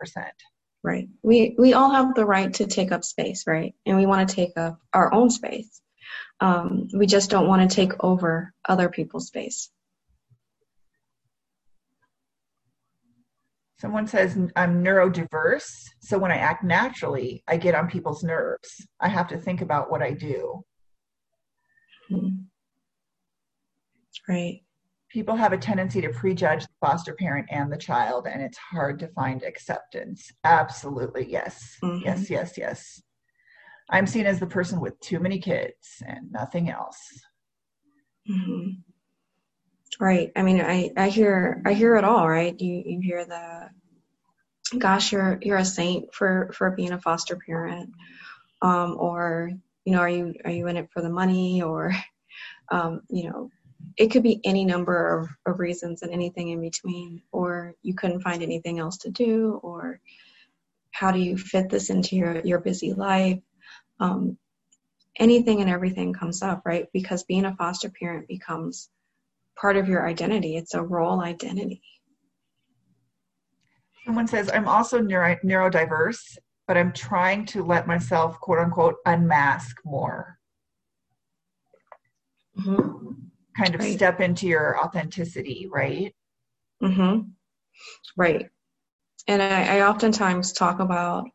right. We we all have the right to take up space right? And we want to take up our own space. Um, we just don't want to take over other people's space. Someone says i'm neurodiverse. So when i act naturally i get on people's nerves. I have to think about what i do. Mm-hmm. right people have a tendency to prejudge the foster parent and the child and it's hard to find acceptance. Absolutely yes. Mm-hmm. yes yes yes. I'm seen as the person with too many kids and nothing else. Mm-hmm. right. I mean i i hear i hear it all right? You you hear the gosh you're you're a saint for for being a foster parent. Um or you know are you are you in it for the money? Or um you know it could be any number of, of reasons and anything in between, or you couldn't find anything else to do, or how do you fit this into your, your busy life? Um, anything and everything comes up, right? Because being a foster parent becomes part of your identity, it's a role identity. Someone says, I'm also neuro- neurodiverse, but I'm trying to let myself, quote unquote, unmask more. Mm-hmm kind of right. step into your authenticity, right? Mm-hmm. Right. And I, I oftentimes talk about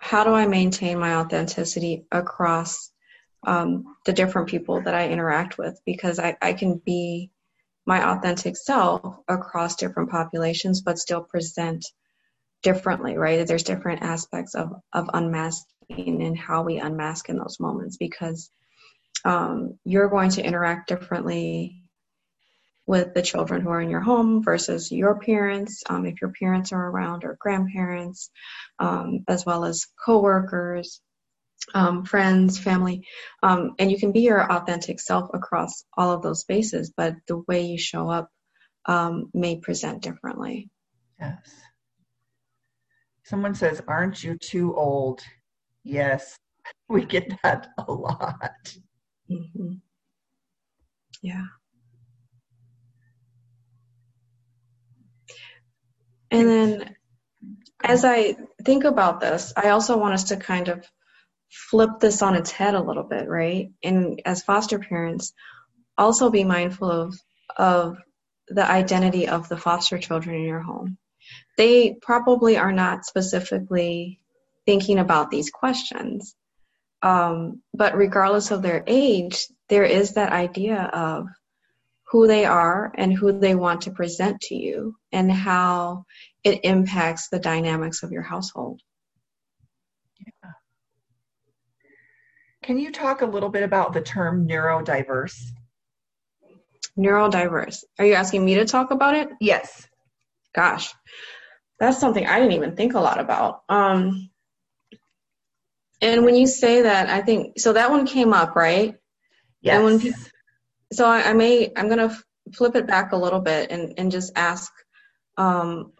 how do I maintain my authenticity across um, the different people that I interact with because I, I can be my authentic self across different populations but still present differently, right? There's different aspects of, of unmasking and how we unmask in those moments because um, you're going to interact differently with the children who are in your home versus your parents, um, if your parents are around, or grandparents, um, as well as coworkers, um, friends, family. Um, and you can be your authentic self across all of those spaces, but the way you show up um, may present differently. Yes. Someone says, Aren't you too old? Yes, (laughs) we get that a lot. Mm-hmm. Yeah. And then as I think about this, I also want us to kind of flip this on its head a little bit, right? And as foster parents, also be mindful of of the identity of the foster children in your home. They probably are not specifically thinking about these questions. Um, but regardless of their age, there is that idea of who they are and who they want to present to you and how it impacts the dynamics of your household. Yeah. Can you talk a little bit about the term neurodiverse? Neurodiverse. Are you asking me to talk about it? Yes. Gosh, that's something I didn't even think a lot about. Um, and when you say that, I think so. That one came up, right? Yes. And when people, so I, I, may I'm gonna flip it back a little bit and and just ask, um,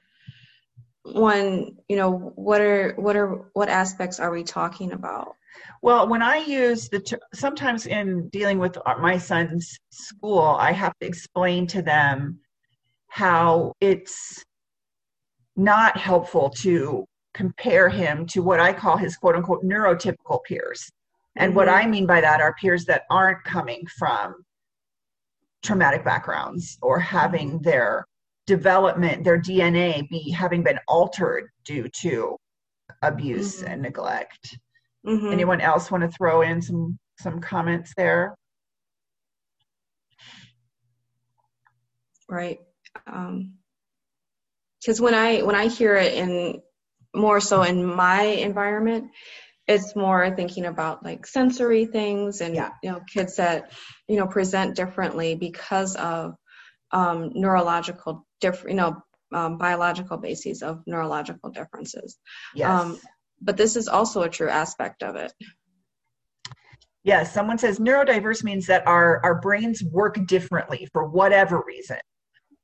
one, you know, what are what are what aspects are we talking about? Well, when I use the ter- sometimes in dealing with my son's school, I have to explain to them how it's not helpful to compare him to what I call his quote unquote neurotypical peers. And mm-hmm. what I mean by that are peers that aren't coming from traumatic backgrounds or having mm-hmm. their development, their DNA be having been altered due to abuse mm-hmm. and neglect. Mm-hmm. Anyone else want to throw in some some comments there? Right. Um, because when I when I hear it in more so in my environment, it's more thinking about like sensory things and yeah. you know kids that you know present differently because of um, neurological different you know um, biological bases of neurological differences. Yes. Um, but this is also a true aspect of it. Yes, someone says neurodiverse means that our, our brains work differently for whatever reason,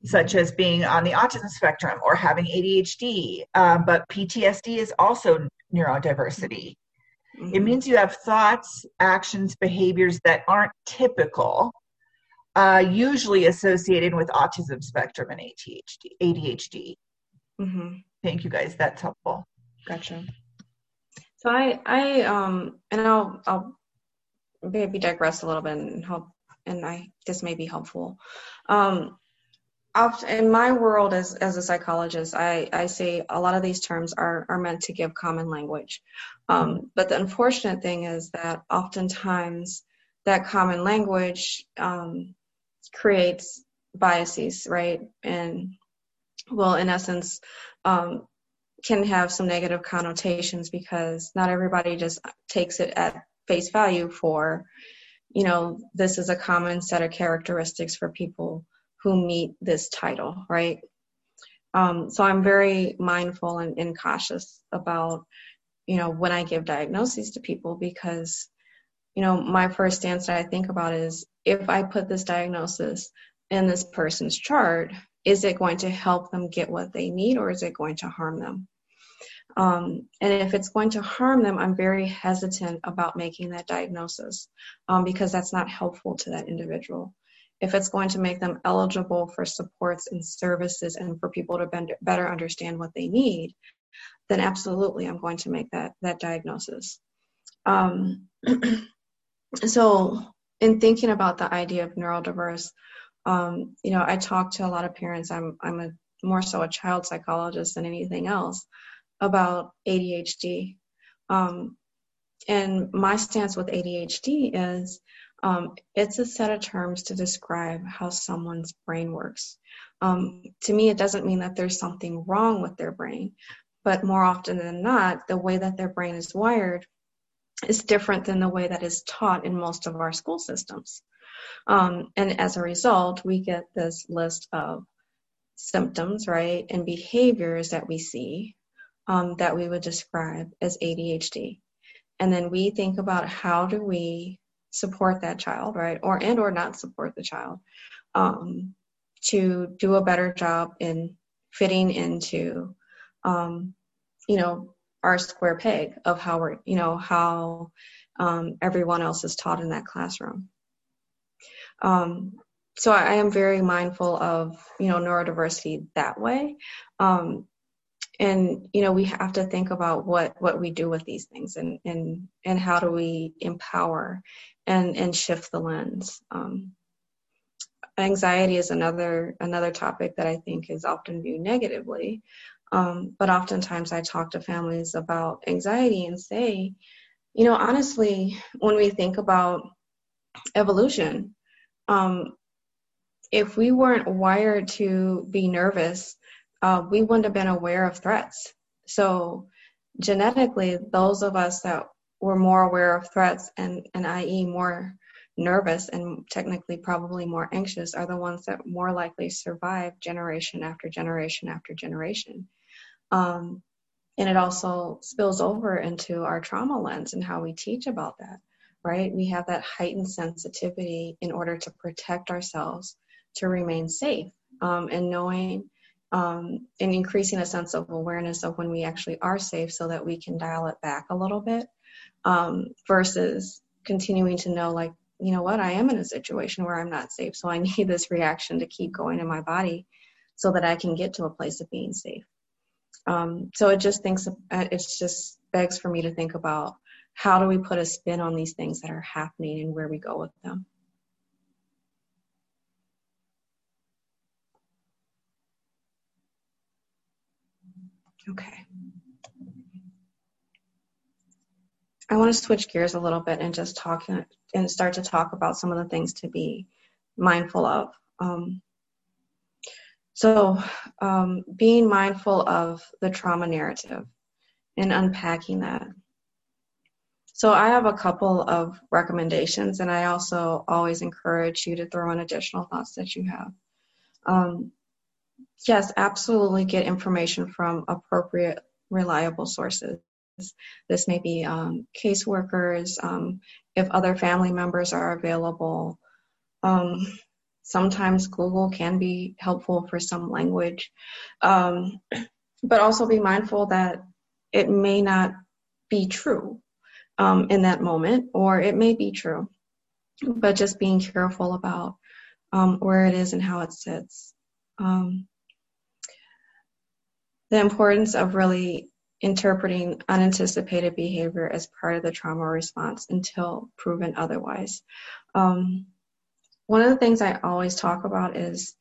such as being on the autism spectrum or having ADHD. Um, but PTSD is also neurodiversity. Mm-hmm. It means you have thoughts, actions, behaviors that aren't typical, uh, usually associated with autism spectrum and ADHD. ADHD. Mm-hmm. Thank you guys. That's helpful. Gotcha. So I, I, um, and I'll, I'll maybe digress a little bit and help, and I this may be helpful. Um, in my world as as a psychologist, I I say a lot of these terms are are meant to give common language, um, but the unfortunate thing is that oftentimes that common language um, creates biases, right? And well, in essence, um, can have some negative connotations because not everybody just takes it at face value for, you know, this is a common set of characteristics for people who meet this title, right? Um, so I'm very mindful and, and cautious about, you know, when I give diagnoses to people because, you know, my first stance that I think about is if I put this diagnosis in this person's chart, is it going to help them get what they need or is it going to harm them? Um, and if it's going to harm them, I'm very hesitant about making that diagnosis um, because that's not helpful to that individual. If it's going to make them eligible for supports and services and for people to better understand what they need, then absolutely I'm going to make that, that diagnosis. Um, (clears throat) so, in thinking about the idea of neurodiverse, um, you know, I talk to a lot of parents. I'm I'm a more so a child psychologist than anything else about ADHD. Um, and my stance with ADHD is um, it's a set of terms to describe how someone's brain works. Um, to me, it doesn't mean that there's something wrong with their brain, but more often than not, the way that their brain is wired is different than the way that is taught in most of our school systems. Um, and as a result, we get this list of symptoms, right, and behaviors that we see um, that we would describe as ADHD. And then we think about how do we support that child, right, or and or not support the child um, to do a better job in fitting into um, you know, our square peg of how we're, you know, how um, everyone else is taught in that classroom. Um, so I, I, am very mindful of, you know, neurodiversity that way. Um, and you know we have to think about what what we do with these things and and and how do we empower and and shift the lens. Um, anxiety is another another topic that i think is often viewed negatively. Um, but oftentimes i talk to families about anxiety and say you know honestly when we think about evolution um, if we weren't wired to be nervous uh, we wouldn't have been aware of threats. So genetically, those of us that were more aware of threats and, and i.e. more nervous and technically probably more anxious are the ones that more likely survive generation after generation after generation. Um, and it also spills over into our trauma lens and how we teach about that, right? We have that heightened sensitivity in order to protect ourselves to remain safe um, and knowing um, and increasing a sense of awareness of when we actually are safe so that we can dial it back a little bit um, versus continuing to know like you know what i am in a situation where i'm not safe so i (laughs) need this reaction to keep going in my body so that i can get to a place of being safe. Um, so it just thinks uh, it's just begs for me to think about how do we put a spin on these things that are happening and where we go with them Okay. I want to switch gears a little bit and just talk and start to talk about some of the things to be mindful of. Um, so, um, being mindful of the trauma narrative and unpacking that. So, I have a couple of recommendations, and I also always encourage you to throw in additional thoughts that you have. Um, Yes, absolutely get information from appropriate, reliable sources. This may be um, caseworkers, um, if other family members are available. Um, sometimes Google can be helpful for some language, um, but also be mindful that it may not be true um, in that moment, or it may be true, but just being careful about um, where it is and how it sits. Um, the importance of really interpreting unanticipated behavior as part of the trauma response until proven otherwise. Um, one of the things I always talk about is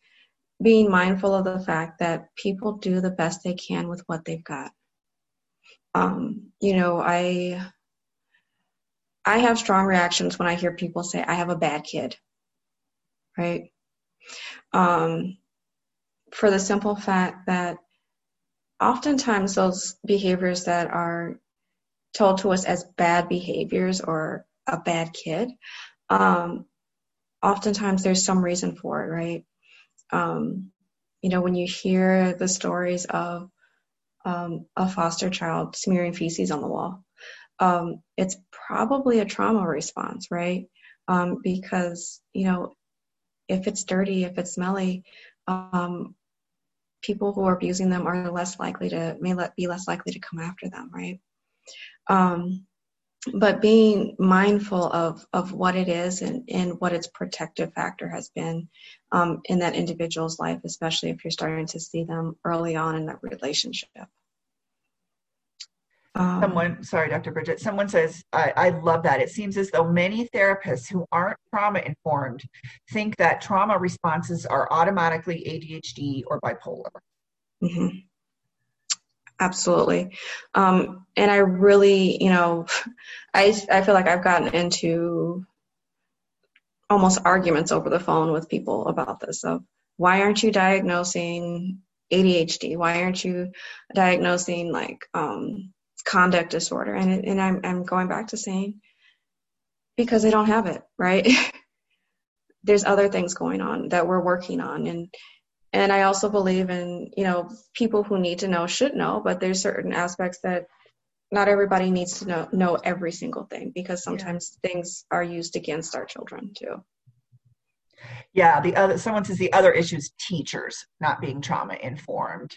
being mindful of the fact that people do the best they can with what they've got. Um, you know, I I have strong reactions when I hear people say I have a bad kid, right? Um, for the simple fact that oftentimes those behaviors that are told to us as bad behaviors or a bad kid, um, oftentimes there's some reason for it, right? Um, you know, when you hear the stories of um, a foster child smearing feces on the wall, um, it's probably a trauma response, right? Um, because, you know, if it's dirty, if it's smelly, um, people who are abusing them are less likely to may let, be less likely to come after them right? Um, but being mindful of of what it is and, and what its protective factor has been um, in that individual's life especially if you're starting to see them early on in that relationship um, someone sorry dr bridget someone says I, I love that. It seems as though many therapists who aren't trauma informed think that trauma responses are automatically adhd or bipolar. Mm-hmm. absolutely. Um, and i really you know I, I feel like i've gotten into almost arguments over the phone with people about this of why aren't you diagnosing adhd why aren't you diagnosing like um, conduct disorder. And, and I'm, I'm going back to saying, because they don't have it, right? (laughs) There's other things going on that we're working on. And, and I also believe in, you know, people who need to know should know, but there's certain aspects that not everybody needs to know, know every single thing because sometimes yeah. things are used against our children too. Yeah, the other someone says the other issue is teachers not being trauma informed.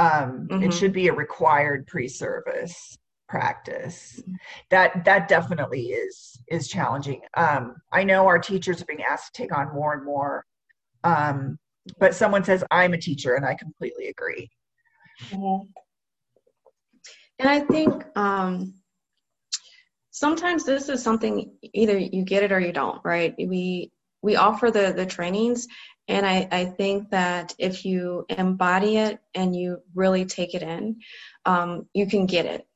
Um, mm-hmm. It should be a required pre-service practice. That that definitely is is challenging. Um, I know our teachers are being asked to take on more and more, um, but someone says I'm a teacher, and I completely agree. Mm-hmm. And I think um, sometimes this is something either you get it or you don't, right? We we offer the the trainings and I, I think that if you embody it and you really take it in, um, you can get it.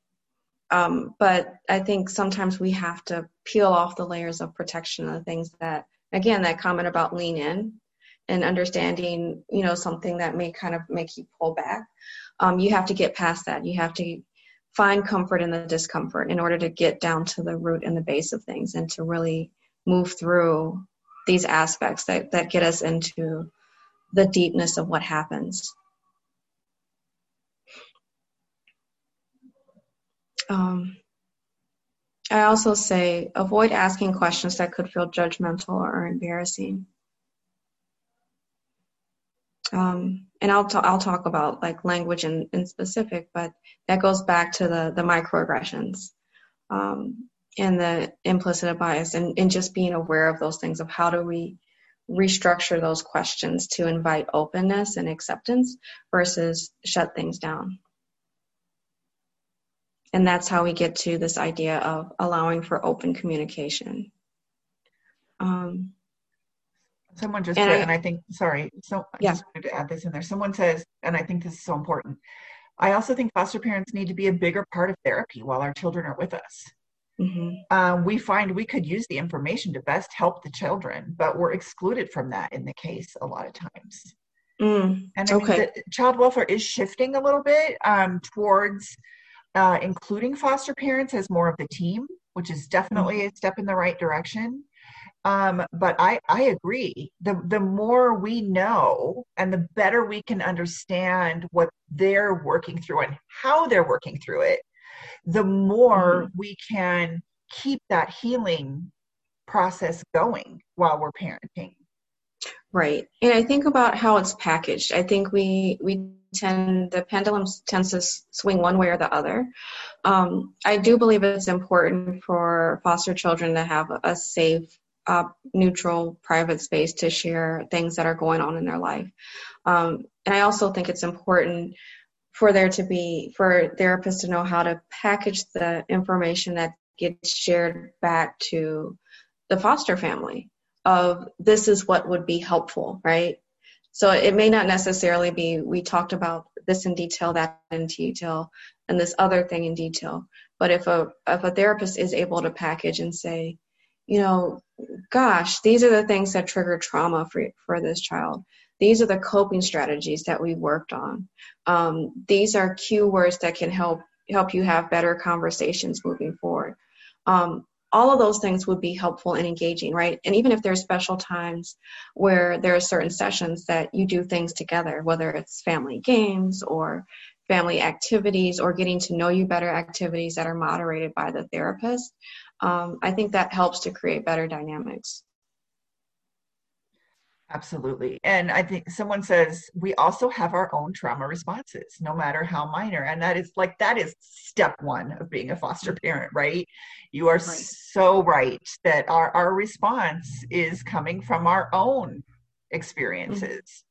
Um, but I think sometimes we have to peel off the layers of protection of the things that, again, that comment about lean in and understanding, you know, something that may kind of make you pull back. Um, you have to get past that. You have to find comfort in the discomfort in order to get down to the root and the base of things and to really move through these aspects that, that get us into the deepness of what happens. Um, I also say avoid asking questions that could feel judgmental or embarrassing. Um, and I'll, t- I'll talk about like language in, in specific, but that goes back to the, the microaggressions. Um, and the implicit bias and, and just being aware of those things of how do we restructure those questions to invite openness and acceptance versus shut things down. And that's how we get to this idea of allowing for open communication. Um, Someone just and, said, I, and I think, sorry, so I yeah. just wanted to add this in there. Someone says, and I think this is so important. I also think foster parents need to be a bigger part of therapy while our children are with us. Mm-hmm. Um, we find we could use the information to best help the children, but we're excluded from that in the case a lot of times. Mm, and I okay. mean, child welfare is shifting a little bit um, towards uh, including foster parents as more of the team, which is definitely mm-hmm. a step in the right direction. Um, but I, I agree. The the more we know and the better we can understand what they're working through and how they're working through it, the more mm-hmm. we can keep that healing process going while we're parenting. Right. And I think about how it's packaged. I think we we tend the pendulum tends to swing one way or the other. Um, I do believe it's important for foster children to have a safe, uh, neutral, private space to share things that are going on in their life. Um, and I also think it's important for there to be for therapists to know how to package the information that gets shared back to the foster family of this is what would be helpful right? So it may not necessarily be we talked about this in detail that in detail and this other thing in detail. But if a if a therapist is able to package and say you know gosh these are the things that trigger trauma for for this child these are the coping strategies that we worked on. Um, these are keywords that can help help you have better conversations moving forward. Um, all of those things would be helpful and engaging, right? And even if there's special times where there are certain sessions that you do things together, whether it's family games or family activities or getting to know you better activities that are moderated by the therapist, um, I think that helps to create better dynamics. Absolutely. And I think someone says we also have our own trauma responses, no matter how minor. And that is like, that is step one of being a foster parent, right? You are right. so right that our, our response is coming from our own mm-hmm.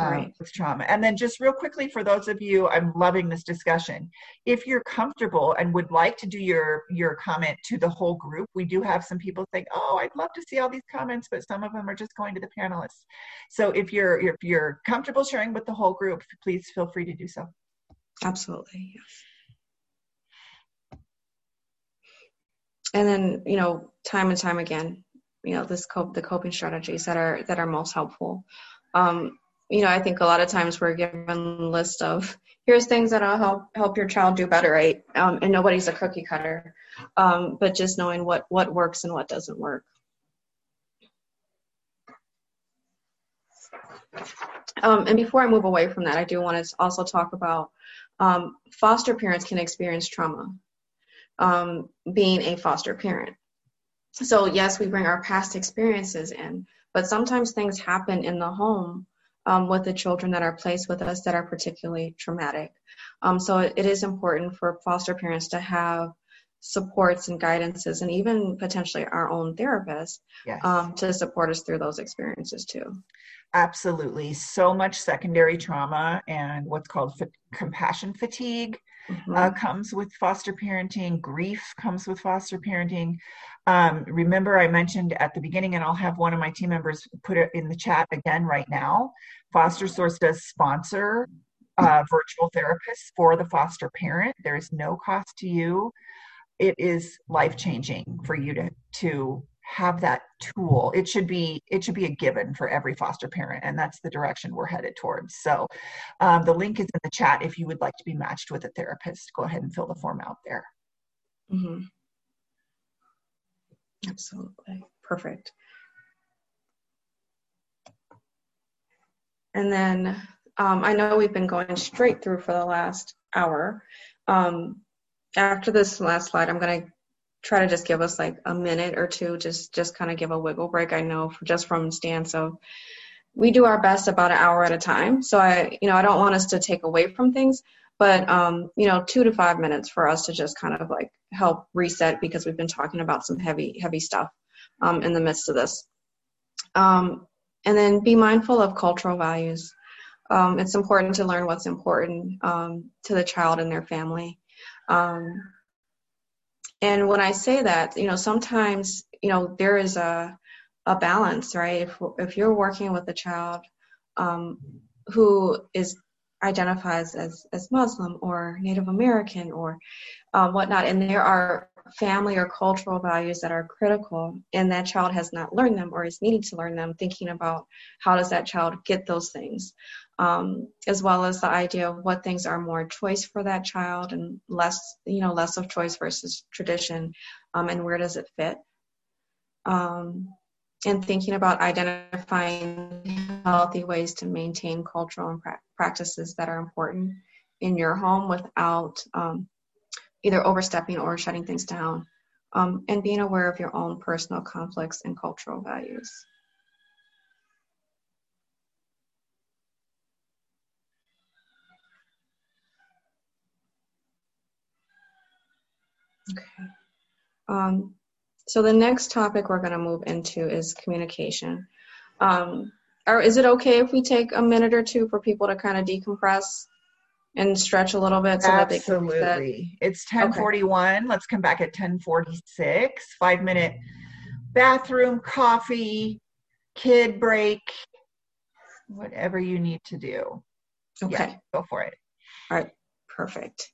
Um, right. with trauma. And then, just real quickly, for those of you, I'm loving this discussion. If you're comfortable and would like to do your your comment to the whole group, we do have some people think, "Oh, I'd love to see all these comments," but some of them are just going to the panelists. So, if you're if you're comfortable sharing with the whole group, please feel free to do so. Absolutely, yes. And then, you know, time and time again, you know, this cope the coping strategies that are that are most helpful. Um, you know, I think a lot of times we're given a list of here's things that'll help help your child do better, right? Um, and nobody's a cookie cutter, um, but just knowing what what works and what doesn't work. Um, and before I move away from that, I do want to also talk about um, foster parents can experience trauma um, being a foster parent. So yes, we bring our past experiences in, but sometimes things happen in the home um, with the children that are placed with us that are particularly traumatic. Um, so it, it is important for foster parents to have supports and guidances and even potentially our own therapist yes. um, to support us through those experiences too absolutely so much secondary trauma and what's called fa- compassion fatigue mm-hmm. uh, comes with foster parenting grief comes with foster parenting. Um, remember i mentioned at the beginning and i'll have one of my team members put it in the chat again right now. Foster source does sponsor uh, virtual therapists for the foster parent. There is no cost to you. It is life changing for you to to have that tool. It should be it should be a given for every foster parent and that's the direction we're headed towards. So um, the link is in the chat if you would like to be matched with a therapist. Go ahead and fill the form out there. Mm-hmm. absolutely. Perfect. And then um, i know we've been going straight through for the last hour. Um, after this last slide, I'm going to try to just give us like a minute or two, just just kind of give a wiggle break. I know for, just from stance of we do our best about an hour at a time. So I, you know, I don't want us to take away from things, but um, you know, two to five minutes for us to just kind of like help reset because we've been talking about some heavy heavy stuff um, in the midst of this. Um, and then be mindful of cultural values. Um, it's important to learn what's important um, to the child and their family. Um, and when I say that, you know, sometimes, you know, there is a, a balance, right? If, if you're working with a child um, who is identifies as, as Muslim or Native American or uh, whatnot, and there are family or cultural values that are critical, and that child has not learned them or is needing to learn them, thinking about how does that child get those things um, as well as the idea of what things are more choice for that child and less, you know, less of choice versus tradition, um, and where does it fit. Um, and thinking about identifying healthy ways to maintain cultural and pra- practices that are important in your home without um, either overstepping or shutting things down, um, and being aware of your own personal conflicts and cultural values. Okay. Um, so the next topic we're going to move into is communication. Um, or is it okay if we take a minute or two for people to kind of decompress and stretch a little bit so Absolutely. that they can It's 1041. Okay. Let's come back at 1046. Five minute bathroom, coffee, kid break, whatever you need to do. Okay. Yeah, go for it. All right. Perfect.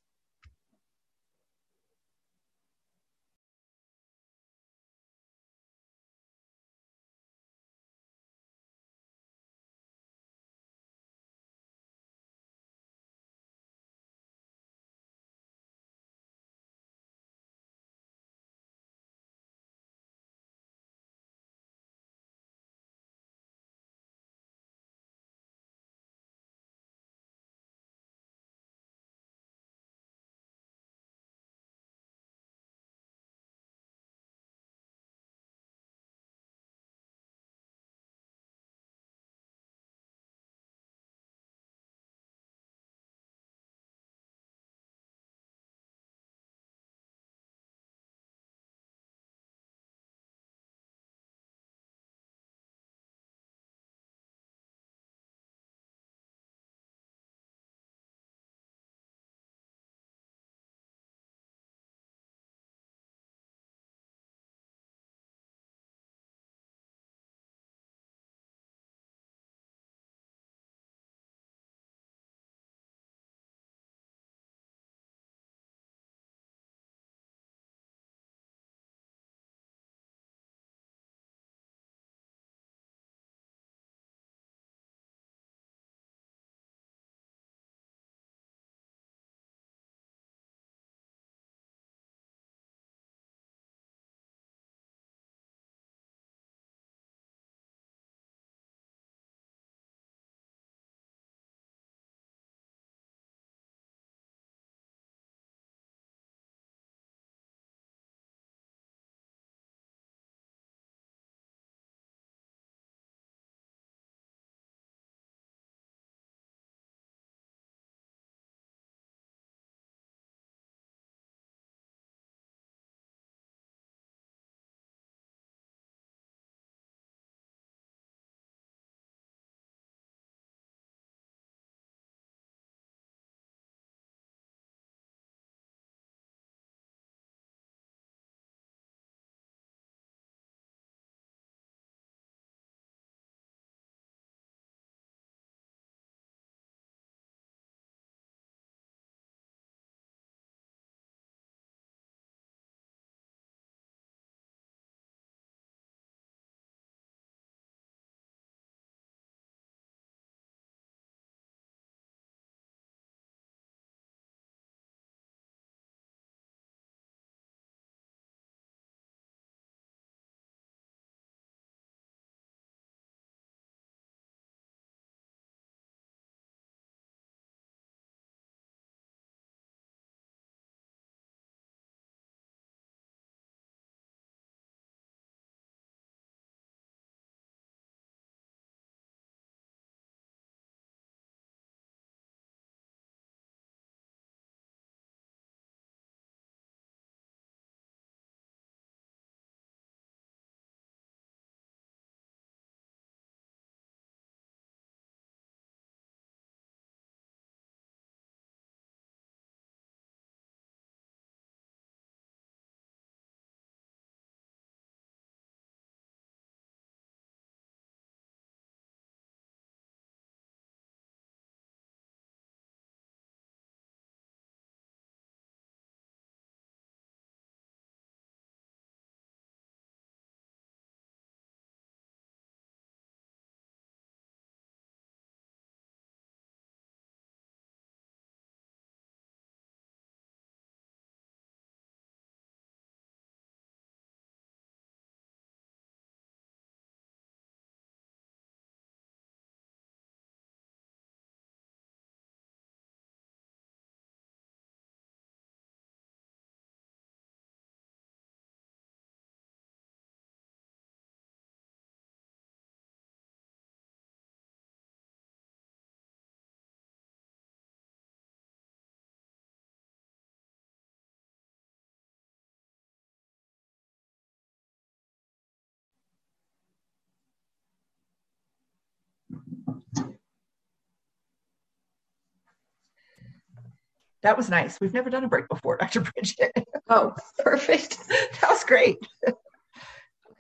That was nice. We've never done a break before, (laughs) Dr. Bridget. Oh, perfect. (laughs) that was great.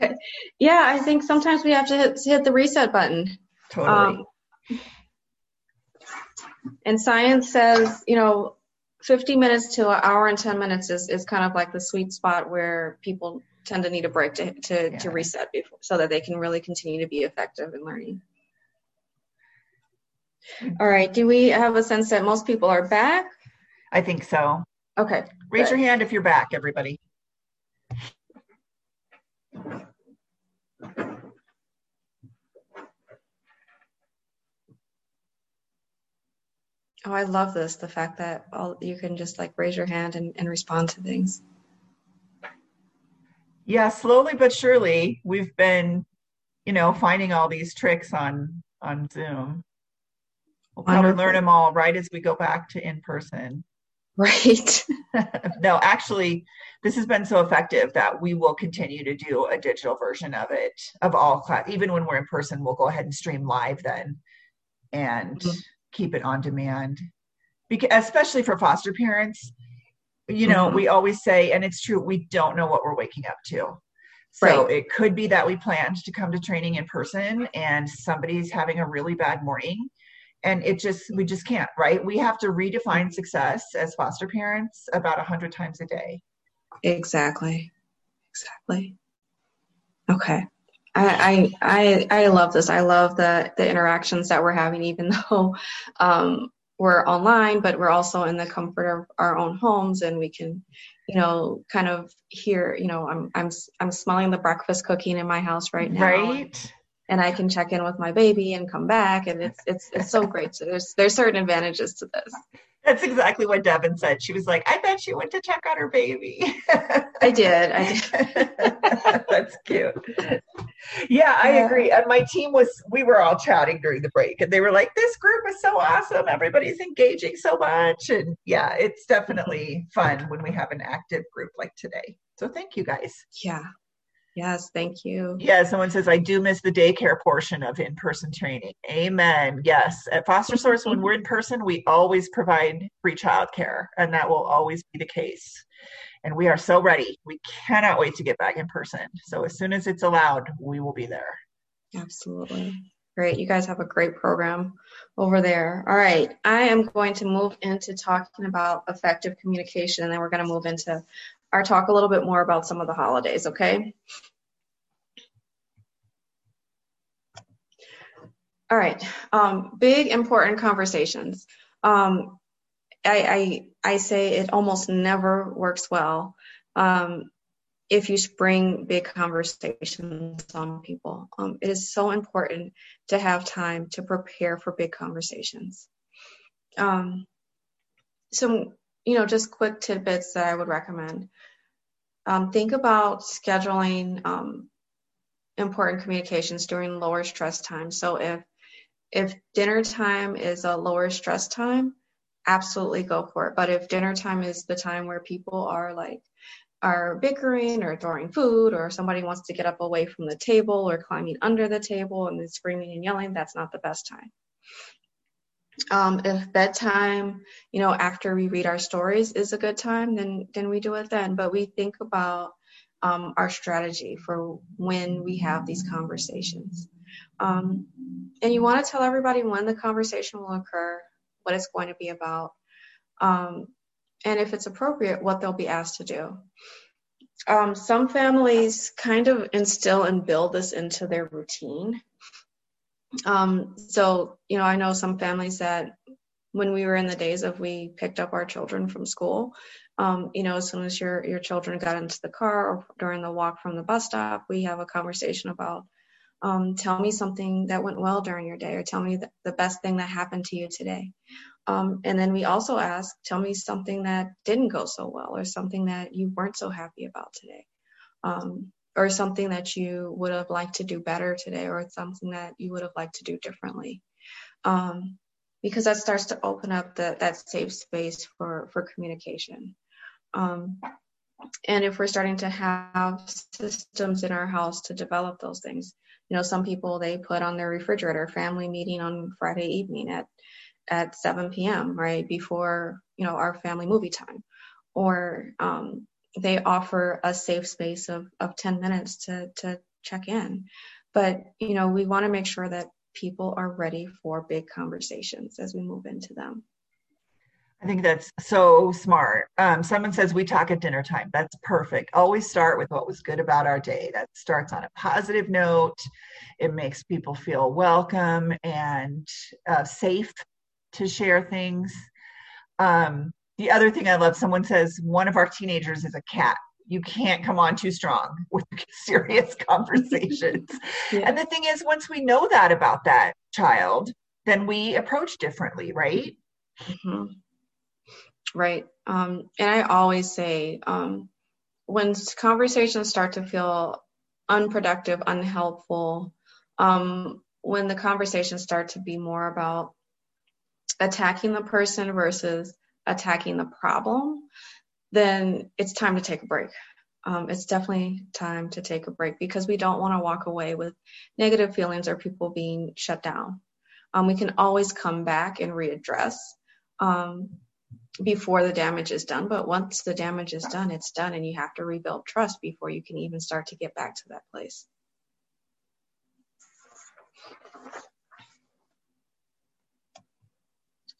okay. Yeah, I think sometimes we have to hit, hit the reset button. Totally. Um, and science says, you know, 50 minutes to an hour and 10 minutes is, is kind of like the sweet spot where people tend to need a break to, to, yeah. to reset before, so that they can really continue to be effective in learning. All right. Do we have a sense that most people are back? I think so. Okay. Raise good. your hand if you're back, everybody. Oh, I love this. The fact that all, you can just like raise your hand and, and respond to things. Yeah, slowly but surely we've been, you know, finding all these tricks on on Zoom. We'll probably Wonderful. learn them all right as we go back to in person. (laughs) Right. (laughs) no, actually, this has been so effective that we will continue to do a digital version of it, of all class. Even when we're in person, we'll go ahead and stream live then and mm-hmm. keep it on demand. Because, especially for foster parents, you know, mm-hmm. we always say, and it's true, we don't know what we're waking up to. So right. it could be that we planned to come to training in person and somebody's having a really bad morning and it just we just can't right we have to redefine success as foster parents about a hundred times a day exactly exactly okay I, I I love this. I love the the interactions that we're having, even (laughs) though um, we're online, but we're also in the comfort of our own homes, and we can, you know, kind of hear. You know, I'm I'm I'm smelling the breakfast cooking in my house right now. Right and I can check in with my baby and come back, and it's it's it's so great. So there's there's certain advantages to this. That's exactly what Devin said. She was like, "I bet she went to check on her baby." (laughs) I did. I did. (laughs) That's cute. Yeah, I agree. And my team was we were all chatting during the break, and they were like, "This group is so awesome. Everybody's engaging so much." And yeah, it's definitely fun when we have an active group like today. So thank you guys. Yeah, Yes, thank you. Yeah, someone says, I do miss the daycare portion of in person training. Amen. Yes. At Foster Source, when we're in person, we always provide free childcare, and that will always be the case. And we are so ready. We cannot wait to get back in person. So as soon as it's allowed, we will be there. Absolutely. Great. You guys have a great program over there. All right. I am going to move into talking about effective communication, and then we're going to move into our talk a little bit more about some of the holidays, okay? All right, um, big important conversations. Um, I, I, I say it almost never works well um, if you spring big conversations on people. Um, it is so important to have time to prepare for big conversations. Um, so you know, just quick tidbits that I would recommend. Um, think about scheduling um, important communications during lower stress time. So if if dinner time is a lower stress time, absolutely go for it. But if dinner time is the time where people are like are bickering or throwing food or somebody wants to get up away from the table or climbing under the table and then screaming and yelling, that's not the best time. Um, if bedtime, you know, after we read our stories is a good time, then then we do it then. But we think about um, our strategy for when we have these conversations. Um, and you want to tell everybody when the conversation will occur, what it's going to be about, um, and if it's appropriate, what they'll be asked to do. Um, some families kind of instill and build this into their routine. Um, so, you know, I know some families that when we were in the days of we picked up our children from school, um, you know, as soon as your your children got into the car or during the walk from the bus stop, we have a conversation about um, tell me something that went well during your day, or tell me the, the best thing that happened to you today. Um, and then we also ask, tell me something that didn't go so well, or something that you weren't so happy about today. Or something that you would have liked to do better today or something that you would have liked to do differently um, because that starts to open up the, that safe space for, for communication um, and if we're starting to have systems in our house to develop those things you know some people they put on their refrigerator family meeting on friday evening at at 7 p.m. right before you know our family movie time, or um, they offer a safe space of of 10 minutes to to check in. But you know we want to make sure that people are ready for big conversations as we move into them. I think that's so smart. Um, someone says we talk at dinner time. That's perfect. Always start with what was good about our day. That starts on a positive note. It makes people feel welcome and uh, safe to share things. Um, the other thing I love, someone says one of our teenagers is a cat. You can't come on too strong (laughs) with serious conversations. yeah. And the thing is, once we know that about that child, then we approach differently, right? Mm-hmm right? Um, and I always say um, when conversations start to feel unproductive, unhelpful, um, when the conversations start to be more about attacking the person versus attacking the problem, then it's time to take a break. Um, it's definitely time to take a break because we don't want to walk away with negative feelings or people being shut down. Um, we can always come back and readdress. Um, before the damage is done. But once the damage is done, it's done, and you have to rebuild trust before you can even start to get back to that place.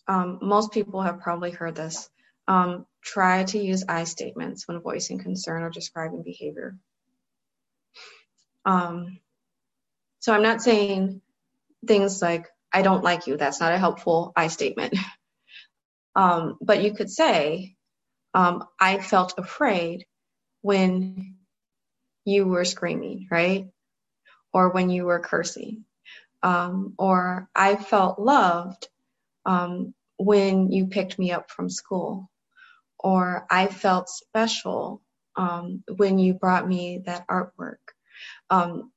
Um, most people have probably heard this. Um, try to use I statements when voicing concern or describing behavior. Um, so I'm not saying things like, I don't like you. That's not a helpful I statement. (laughs) Um, but you could say, um, I felt afraid when you were screaming, right? Or when you were cursing. Um, or I felt loved um, when you picked me up from school. Or I felt special um, when you brought me that artwork. Um,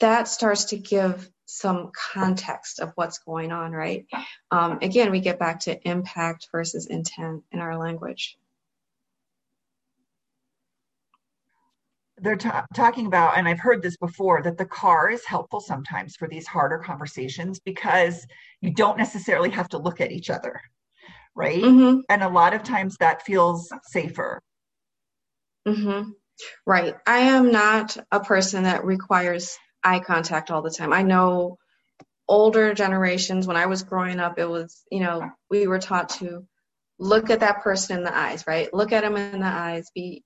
that starts to give some context of what's going on, right? Um, again, we get back to impact versus intent in our language. They're talking about, and I've heard this before, that the car is helpful sometimes for these harder conversations because you don't necessarily have to look at each other, right? Mm-hmm. And a lot of times that feels safer. Mm-hmm. Right. I am not a person that requires eye contact all the time. I know older generations, when I was growing up, it was, you know, we were taught to look at that person in the eyes, right? Look at them in the eyes, be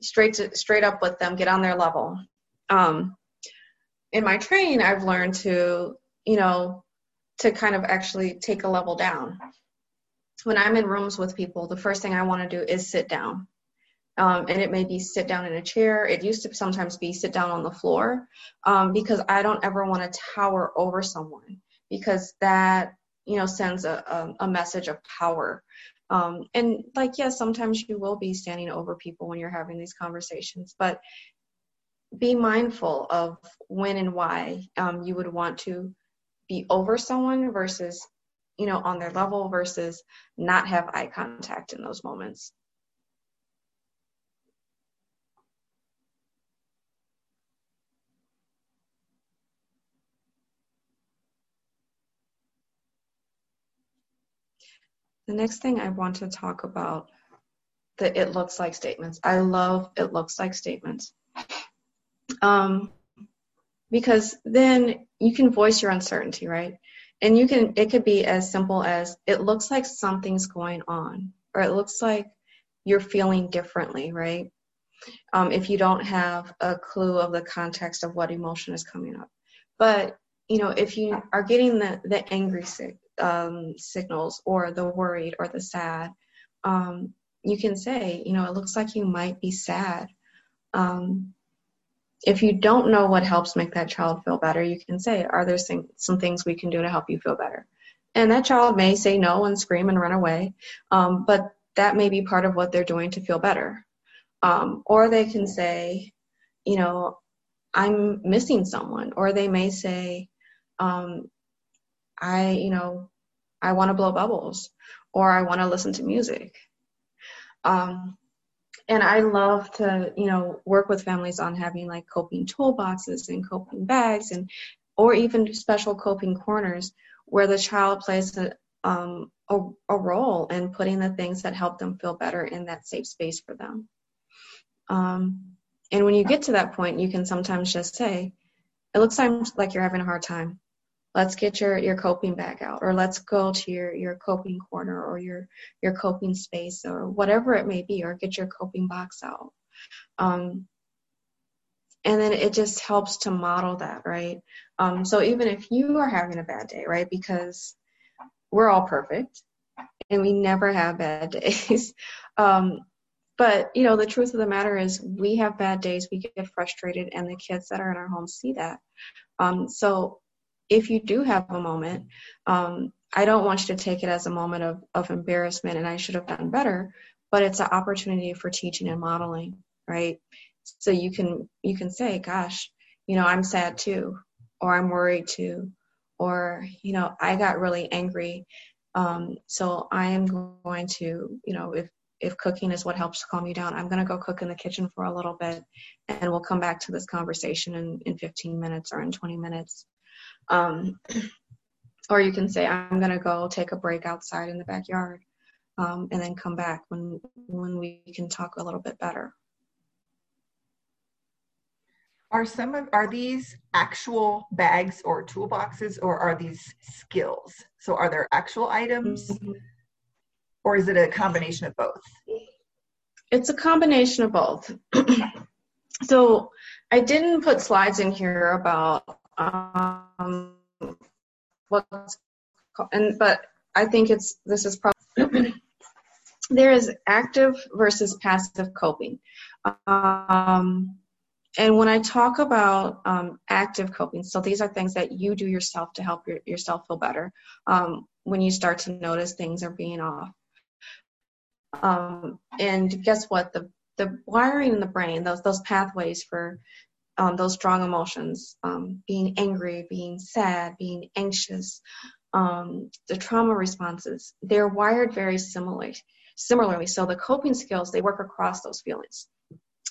straight to, straight up with them, get on their level. Um, in my training, I've learned to, you know, to kind of actually take a level down. When I'm in rooms with people, the first thing I want to do is sit down um, and it may be sit down in a chair. It used to sometimes be sit down on the floor um, because I don't ever want to tower over someone because that you know sends a, a, a message of power. Um, and like yes, sometimes you will be standing over people when you're having these conversations, but be mindful of when and why um, you would want to be over someone versus you know on their level versus not have eye contact in those moments. The next thing I want to talk about the it looks like statements. I love it looks like statements. Um, because then you can voice your uncertainty, right? And you can it could be as simple as it looks like something's going on, or it looks like you're feeling differently, right? Um, if you don't have a clue of the context of what emotion is coming up. But you know, if you are getting the the angry sick, um, signals or the worried or the sad, um, you can say, you know, it looks like you might be sad. Um, if you don't know what helps make that child feel better, you can say, are there some, things we can do to help you feel better? And that child may say no and scream and run away, um, but that may be part of what they're doing to feel better. Um, or they can say, you know, I'm missing someone. Or they may say, um, I, you know, I want to blow bubbles or I want to listen to music. Um, and I love to, you know, work with families on having like coping toolboxes and coping bags and, or even special coping corners where the child plays a, um, a, a, role in putting the things that help them feel better in that safe space for them. Um, and when you get to that point, you can sometimes just say, it looks like you're having a hard time. Let's get your, your coping bag out, or let's go to your, your coping corner or your, your coping space or whatever it may be, or get your coping box out. Um, and then it just helps to model that, right? Um, so even if you are having a bad day, right, because we're all perfect and we never have bad (laughs) days. um, but you know, the truth of the matter is, we have bad days. We get frustrated, and the kids that are in our homes see that. Um, so if you do have a moment, um, I don't want you to take it as a moment of, of embarrassment and I should have done better, but it's an opportunity for teaching and modeling, right? So you can you can say, gosh, you know, I'm sad too, or I'm worried too, or you know i got really angry um, so i am going to you know if if cooking is what helps calm you down i'm going to go cook in the kitchen for a little bit and we'll come back to this conversation in, in 15 minutes or in 20 minutes um, (clears throat) or you can say i'm going to go take a break outside in the backyard um, and then come back when when we can talk a little bit better. Are some of are these actual bags or toolboxes or are these skills? So are there actual items mm-hmm. or is it a combination of both? It's a combination of both. (clears throat) So i didn't put slides in here about um, what's and but i think it's this is probably (clears throat) there is active versus passive coping um, and when I talk about um, active coping, so these are things that you do yourself to help your, yourself feel better um, when you start to notice things are being off. Um, and guess what? The the wiring in the brain, those those pathways for um, those strong emotions, um, being angry, being sad, being anxious, um, the trauma responses, they're wired very similarly. Similarly, so the coping skills they work across those feelings.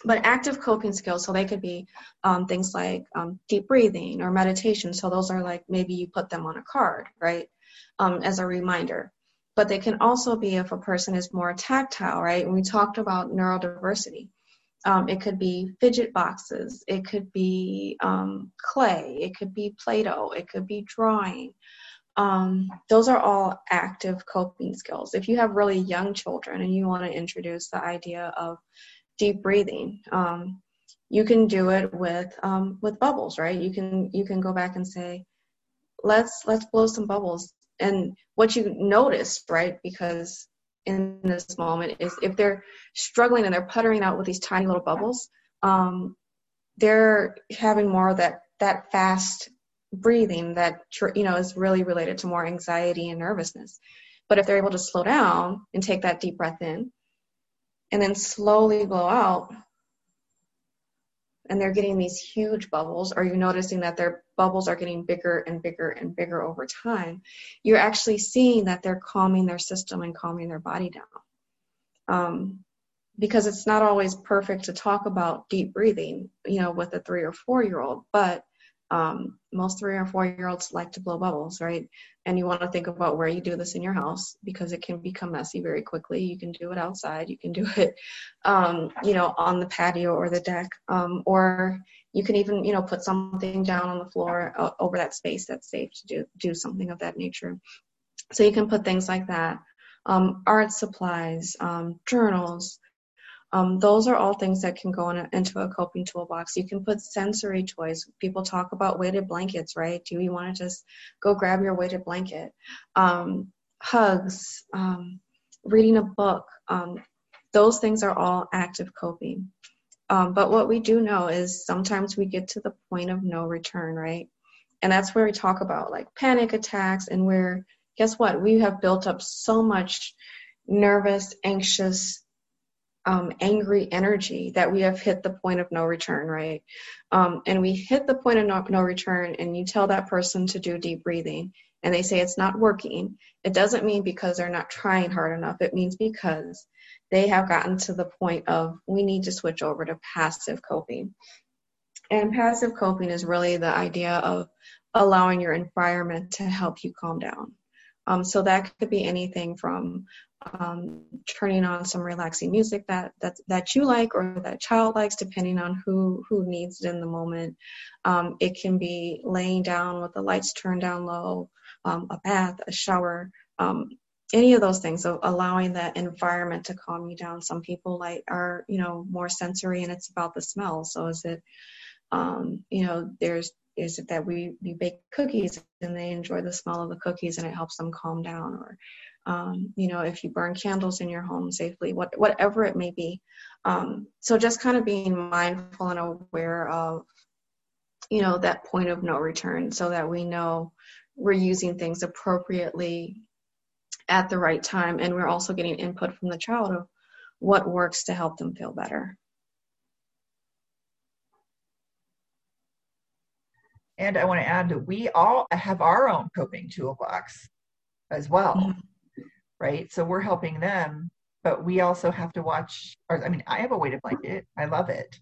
But active coping skills so they could be um, things like um, deep breathing or meditation. So those are like maybe you put them on a card right? Um, as a reminder. But they can also be if a person is more tactile right? And we talked about neurodiversity um, it could be fidget boxes it could be um, clay it could be play-doh it could be drawing um, those are all active coping skills. If you have really young children and you want to introduce the idea of deep breathing. Um, you can do it with um, with bubbles, right? You can you can go back and say, let's let's blow some bubbles. And what you notice, right? Because in this moment is if they're struggling and they're puttering out with these tiny little bubbles, um, they're having more of that that fast breathing that you know is really related to more anxiety and nervousness. But if they're able to slow down and take that deep breath in, and then slowly blow out and they're getting these huge bubbles or you're noticing that their bubbles are getting bigger and bigger and bigger over time you're actually seeing that they're calming their system and calming their body down. Um, because it's not always perfect to talk about deep breathing you know with a three or four year old but um, most three or four year olds like to blow bubbles, right? And you want to think about where you do this in your house because it can become messy very quickly. You can do it outside, you can do it, um, you know, on the patio or the deck, um, or you can even, you know, put something down on the floor uh, over that space that's safe to do do something of that nature. So you can put things like that. Um, art supplies, um, journals, um, those are all things that can go in into a coping toolbox. You can put sensory toys. People talk about weighted blankets, right? Do you want to just go grab your weighted blanket? Um, hugs, um, reading a book. Um, those things are all active coping. Um, but what we do know is sometimes we get to the point of no return, right? And that's where we talk about like panic attacks and where, guess what? We have built up so much nervous, anxious, um, angry energy that we have hit the point of no return, right? Um, and we hit the point of no, no return, and you tell that person to do deep breathing, and they say it's not working. It doesn't mean because they're not trying hard enough. It means because they have gotten to the point of we need to switch over to passive coping. And passive coping is really the idea of allowing your environment to help you calm down. Um, so that could be anything from um, turning on some relaxing music that that that you like or that child likes, depending on who who needs it in the moment. Um, it can be laying down with the lights turned down low, um, a bath, a shower, um, any of those things. So allowing that environment to calm you down. Some people like are you know more sensory, and it's about the smell. So is it um, you know there's is it that we, we bake cookies and they enjoy the smell of the cookies and it helps them calm down or um, you know, if you burn candles in your home safely, what, whatever it may be. Um, so just kind of being mindful and aware of, you know, that point of no return so that we know we're using things appropriately at the right time and we're also getting input from the child of what works to help them feel better. And I want to add that we all have our own coping toolbox as well. Mm-hmm right? So we're helping them, but we also have to watch. Or I mean, I have a weighted blanket. I love it.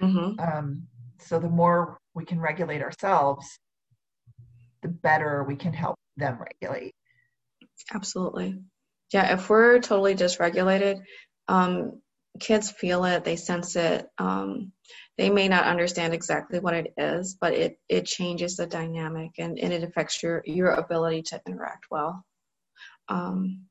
Mm-hmm. Um, so the more we can regulate ourselves, the better we can help them regulate. Absolutely. Yeah, if we're totally dysregulated, um, kids feel it, they sense it. Um, they may not understand exactly what it is, but it it changes the dynamic and, and it affects your your ability to interact well. Um,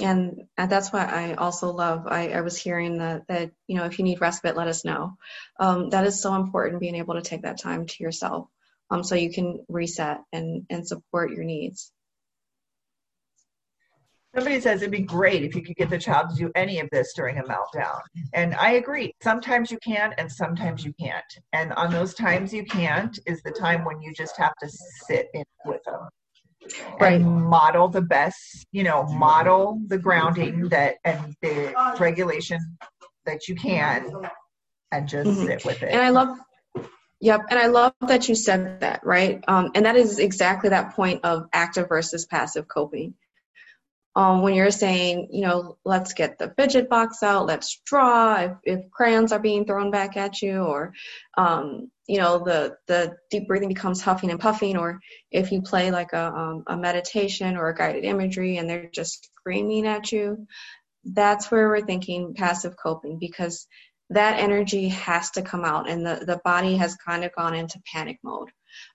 and, that's why I also love. I, I was hearing that that you know if you need respite, let us know. Um, that is so important. Being able to take that time to yourself, um, so you can reset and and support your needs. Somebody says it'd be great if you could get the child to do any of this during a meltdown. And I agree. Sometimes you can and sometimes you can't. And on those times you can't is the time when you just have to sit in with them right. and model the best, you know, model the grounding that and the regulation that you can and just mm-hmm. sit with it. And I love Yep, and I love that you said that, right? Um, and that is exactly that point of active versus passive coping um, when you're saying, you know, let's get the fidget box out, let's draw, if, if crayons are being thrown back at you, or, um, you know, the, the deep breathing becomes huffing and puffing, or if you play like a, um, a meditation or a guided imagery and they're just screaming at you, that's where we're thinking passive coping because that energy has to come out and the, the body has kind of gone into panic mode.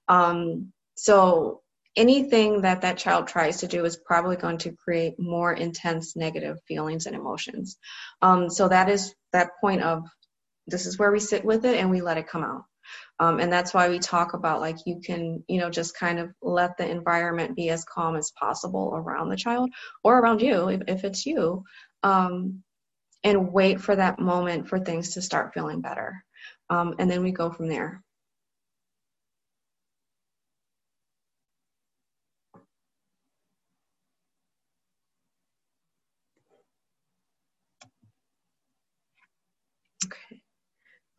Um, so anything that that child tries to do is probably going to create more intense negative feelings and emotions. Um, so that is that point of this is where we sit with it and we let it come out. Um, and that's why we talk about like you can, you know, just kind of let the environment be as calm as possible around the child or around you if, if it's you, um, and wait for that moment for things to start feeling better. Um, and then we go from there.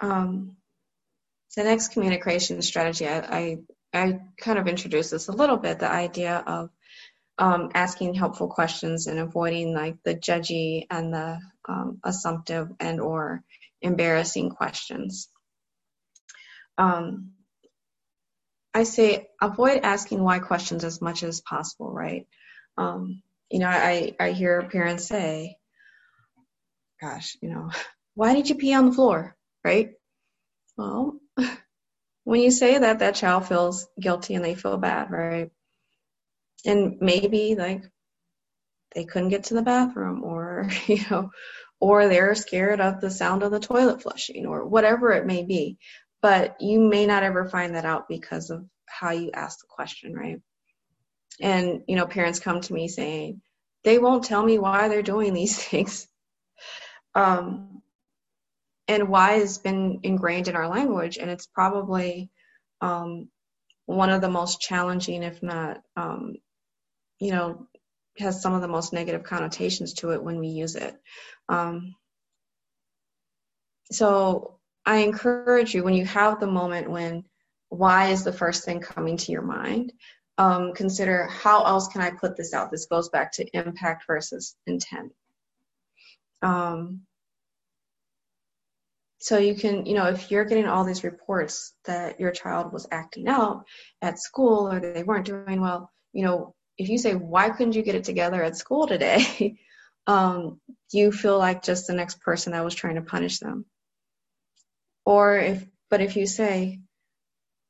Um, the next communication strategy, I, I, I, kind of introduced this a little bit, the idea of um, asking helpful questions and avoiding like the judgy and the um, assumptive and or embarrassing questions. Um, I say avoid asking why questions as much as possible, right? Um, you know, I, I hear parents say, gosh, you know, (laughs) why did you pee on the floor? Right? Well, (laughs) when you say that, that child feels guilty and they feel bad, right? And maybe like they couldn't get to the bathroom or, (laughs) you know, or they're scared of the sound of the toilet flushing or whatever it may be. But you may not ever find that out because of how you ask the question, right? And, you know, parents come to me saying, they won't tell me why they're doing these (laughs) things. Um, and why has been ingrained in our language and it's probably um, one of the most challenging if not um, you know has some of the most negative connotations to it when we use it. Um, so i encourage you when you have the moment when why is the first thing coming to your mind um, consider how else can i put this out? This goes back to impact versus intent. Um, so you can, you know, if you're getting all these reports that your child was acting out at school or they weren't doing well, you know, if you say, why couldn't you get it together at school today? (laughs) um, you feel like just the next person that was trying to punish them. Or if, but if you say,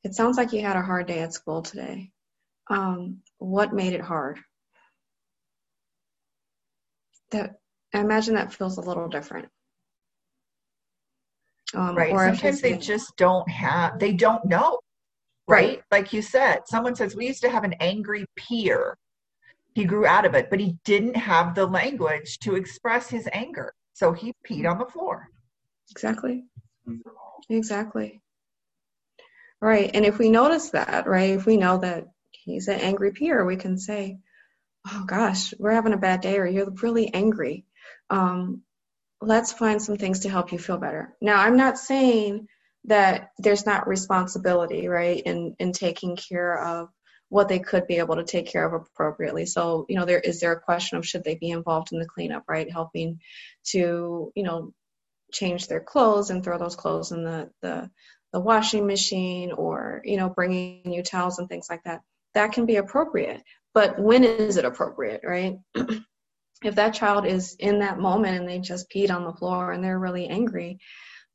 it sounds like you had a hard day at school today. Um, what made it hard? That I imagine that feels a little different. Um, right. Sometimes they just don't have, they don't know. Right? right? Like you said, someone says, We used to have an angry peer. He grew out of it, but he didn't have the language to express his anger. So he peed on the floor. Exactly. Exactly. Right. And if we notice that, right, if we know that he's an angry peer, we can say, Oh gosh, we're having a bad day, or you're really angry. Um, let's find some things to help you feel better. Now, I'm not saying that there's not responsibility, right, in, in taking care of what they could be able to take care of appropriately. So, you know, there is there a question of should they be involved in the cleanup, right? Helping to, you know, change their clothes and throw those clothes in the the, the washing machine or, you know, bringing new towels and things like that. That can be appropriate. But when is it appropriate, right? (clears throat) if that child is in that moment and they just peed on the floor and they're really angry,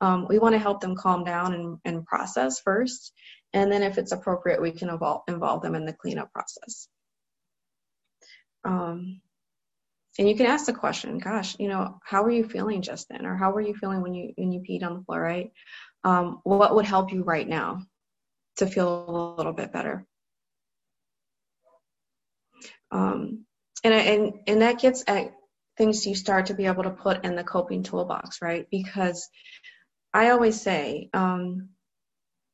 um, we want to help them calm down and, and process first. And then if it's appropriate, we can involve, involve them in the cleanup process. Um, and you can ask the question, gosh, you know, how were you feeling just then? Or how were you feeling when you, when you peed on the floor, right? Um, what would help you right now to feel a little bit better? Um, and, and, and that gets at things you start to be able to put in the coping toolbox, right? Because I always say, um,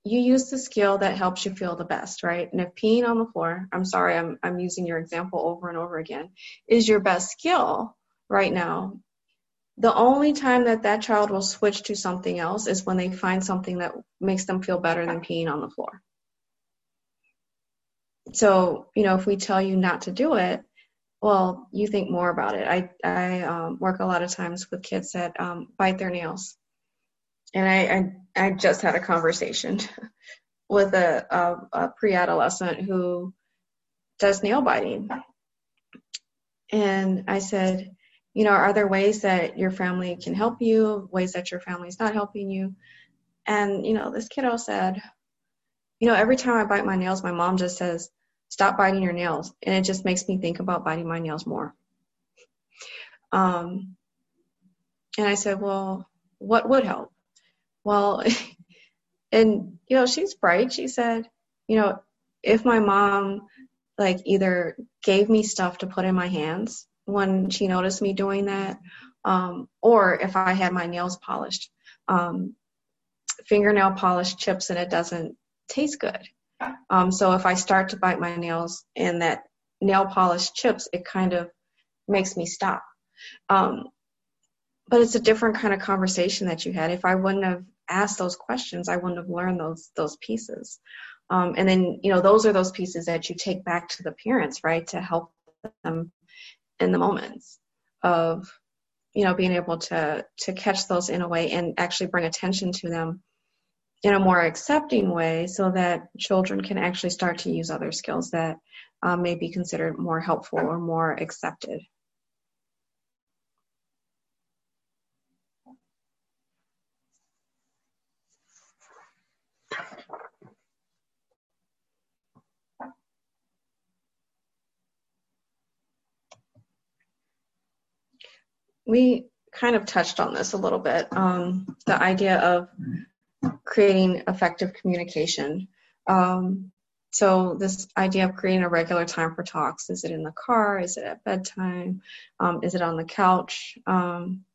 you use the skill that helps you feel the best, right? And if peeing on the floor, I'm sorry, I'm, I'm using your example over and over again, is your best skill right now, the only time that that child will switch to something else is when they find something that makes them feel better than peeing on the floor. So, you know, if we tell you not to do it, well, you think more about it. I, I um, work a lot of times with kids that um, bite their nails and I, I, I just had a conversation (laughs) with a, a, a pre-adolescent who does nail biting, and I said, you know, are there ways that your family can help you? Ways that your family is not helping you? And you know, this kiddo said, you know, every time I bite my nails, my mom just says, stop biting your nails, and it just makes me think about biting my nails more. Um, and I said, well, what would help? well, (laughs) and you know, she's bright. She said, you know, if my mom like either gave me stuff to put in my hands when she noticed me doing that, um, or if I had my nails polished, um, fingernail polish chips and it doesn't taste good. Um, so if I start to bite my nails and that nail polish chips, it kind of makes me stop. Um, but it's a different kind of conversation that you had. If I wouldn't have asked those questions, I wouldn't have learned those those pieces. Um, and then you know those are those pieces that you take back to the parents, right, to help them in the moments of you know being able to to catch those in a way and actually bring attention to them in a more accepting way so that children can actually start to use other skills that um, may be considered more helpful or more accepted. we kind of touched on this a little bit um, the idea of creating effective communication. Um, so, this idea of creating a regular time for talks is it in the car? Is it at bedtime? Um, is it on the couch? Um,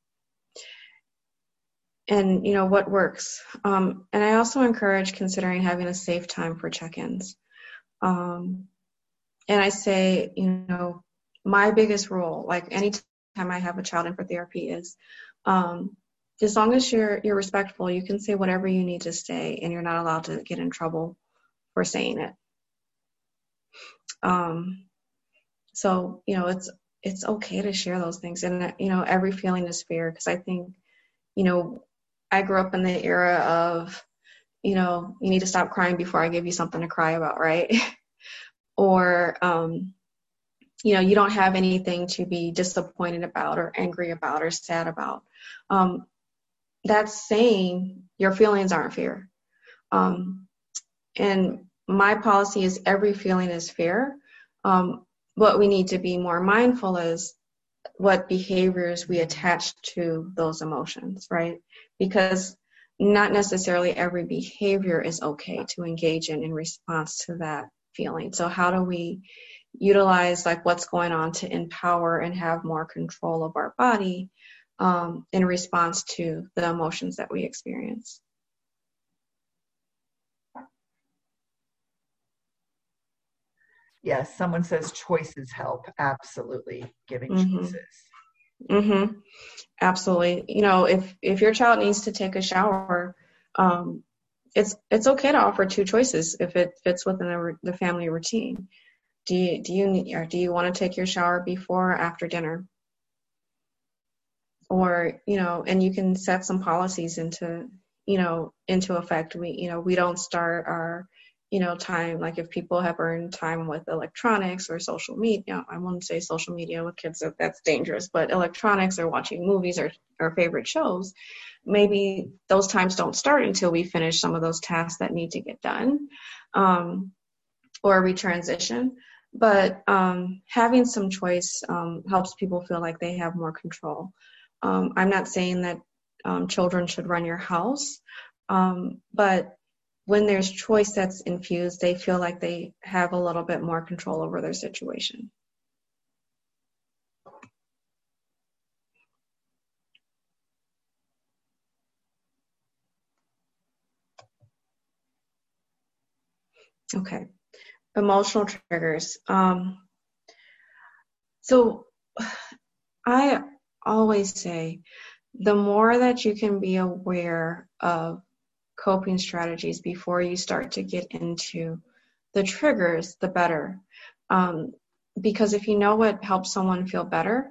and, you know, what works? Um, and I also encourage considering having a safe time for check ins. Um, and I say, you know, my biggest rule, like any time I have a child in for therapy is um, as long as you're you're respectful, you can say whatever you need to say, and you're not allowed to get in trouble for saying it. Um, so you know it's it's okay to share those things, and you know every feeling is fair because I think you know I grew up in the era of you know you need to stop crying before I give you something to cry about, right? (laughs) or um, you know you don't have anything to be disappointed about or angry about or sad about um, that's saying your feelings aren't fair. Um, and my policy is every feeling is fair. Um, what we need to be more mindful is what behaviors we attach to those emotions right? Because not necessarily every behavior is okay to engage in in response to that feeling. So how do we utilize like what's going on to empower and have more control of our body um, in response to the emotions that we experience. Yes, someone says choices help. Absolutely, giving mm-hmm. choices. Mm-hmm. Absolutely. You know, if if your child needs to take a shower, um, it's it's okay to offer two choices if it fits within the, the family routine do you do you or do you want to take your shower before or after dinner or you know and you can set some policies into you know into effect we you know we don't start our you know time like if people have earned time with electronics or social media i wouldn't say social media with kids that's dangerous but electronics or watching movies or our favorite shows maybe those times don't start until we finish some of those tasks that need to get done um, or we transition but um, having some choice um, helps people feel like they have more control. Um, I'm not saying that um, children should run your house, um, but when there's choice that's infused, they feel like they have a little bit more control over their situation. Okay emotional triggers. Um, so (sighs) I always say the more that you can be aware of coping strategies before you start to get into the triggers, the better. Um, because if you know what helps someone feel better,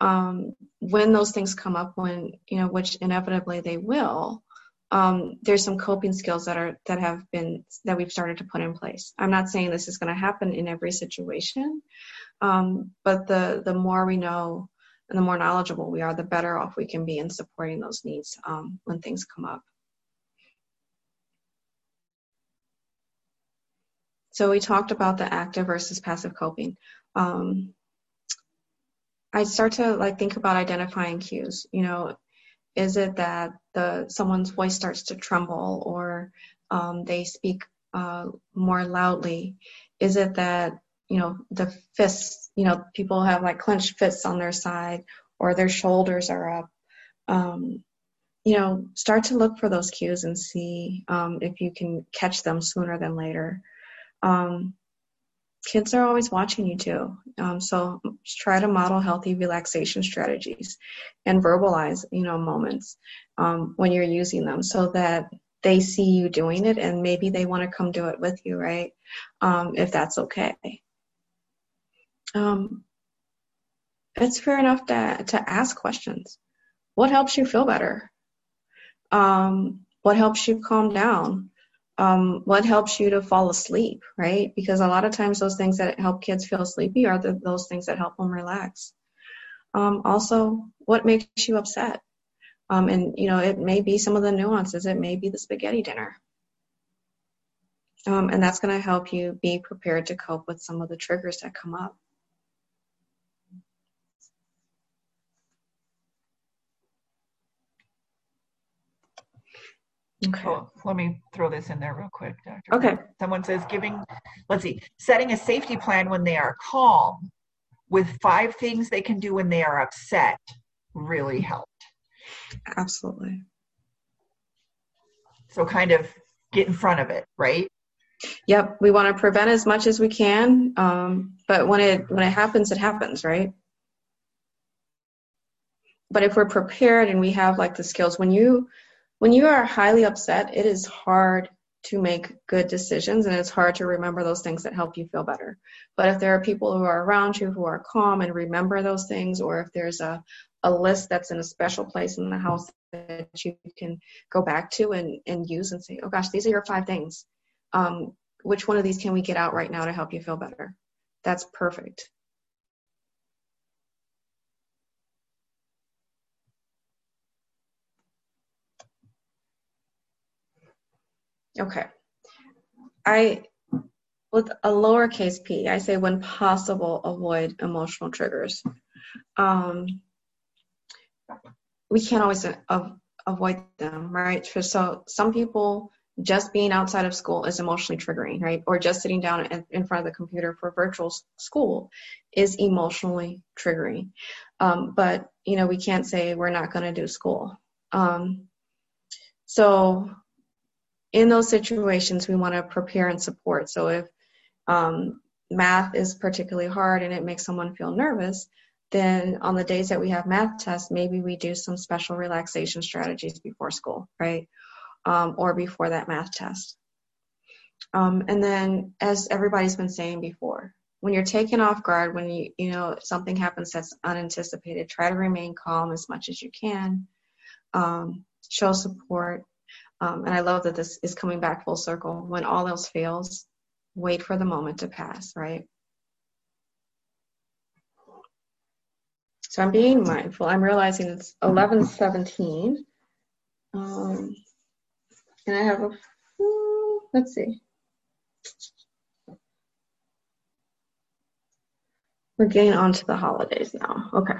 um, when those things come up, when you know, which inevitably they will, um, there's some coping skills that are that have been that we've started to put in place. I'm not saying this is going to happen in every situation, um, but the the more we know and the more knowledgeable we are, the better off we can be in supporting those needs um, when things come up. So we talked about the active versus passive coping. Um, I start to like think about identifying cues. You know, is it that the someone's voice starts to tremble or um, they speak uh, more loudly? Is it that you know the fists? You know, people have like clenched fists on their side or their shoulders are up. Um, you know, start to look for those cues and see um, if you can catch them sooner than later. Um, kids are always watching you too. Um, so try to model healthy relaxation strategies and verbalize, you know, moments um, when you're using them so that they see you doing it and maybe they want to come do it with you, right? Um, if that's okay. Um, it's fair enough to, to ask questions. What helps you feel better? Um, what helps you calm down? um, what helps you to fall asleep, right? Because a lot of times those things that help kids feel sleepy are the, those things that help them relax. Um, also, what makes you upset? Um, and you know, it may be some of the nuances. It may be the spaghetti dinner, um, and that's going to help you be prepared to cope with some of the triggers that come up. Okay. Cool. Let me throw this in there real quick, Dr. Okay. Someone says giving, let's see, setting a safety plan when they are calm with five things they can do when they are upset really helped. Absolutely. So kind of get in front of it, right? Yep. We want to prevent as much as we can, um, but when it when it happens, it happens, right? But if we're prepared and we have like the skills, when you when you are highly upset, it is hard to make good decisions and it's hard to remember those things that help you feel better. But if there are people who are around you who are calm and remember those things, or if there's a, a list that's in a special place in the house that you can go back to and, and use and say, oh gosh, these are your five things. Um, which one of these can we get out right now to help you feel better? That's perfect. Okay. I with a lowercase p, I say when possible, avoid emotional triggers. Um, we can't always avoid them, right? So some people just being outside of school is emotionally triggering, right? Or just sitting down in front of the computer for virtual school is emotionally triggering. Um, but you know, we can't say we're not going to do school. Um, so in those situations, we want to prepare and support. So if um, math is particularly hard and it makes someone feel nervous, then on the days that we have math tests, maybe we do some special relaxation strategies before school, right? Um, or before that math test. Um, and then, as everybody's been saying before, when you're taken off guard, when you you know something happens that's unanticipated, try to remain calm as much as you can. Um, show support, um, and I love that this is coming back full circle. When all else fails, wait for the moment to pass, right? So I'm being mindful. I'm realizing it's 11:17, um, and I have a. Let's see. We're getting on to the holidays now. Okay.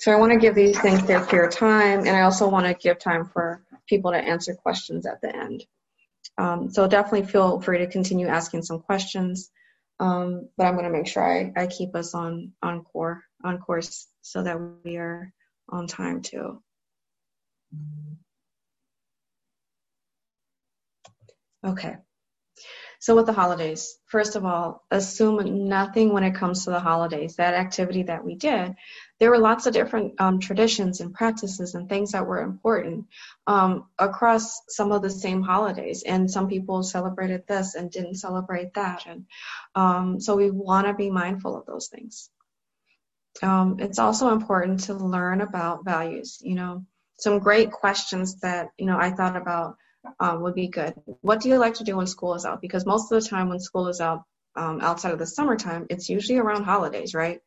So I want to give these things their fair time, and I also want to give time for people to answer questions at the end. Um, so definitely feel free to continue asking some questions. Um, but I'm going to make sure I, I keep us on on core on course so that we are on time too. Okay. So with the holidays, first of all, assume nothing when it comes to the holidays. That activity that we did, there were lots of different um, traditions and practices and things that were important um, across some of the same holidays. And some people celebrated this and didn't celebrate that. And um, so we want to be mindful of those things. Um, it's also important to learn about values. You know, some great questions that you know I thought about um, would be good. What do you like to do when school is out? Because most of the time when school is out um, outside of the summertime, it's usually around holidays, right?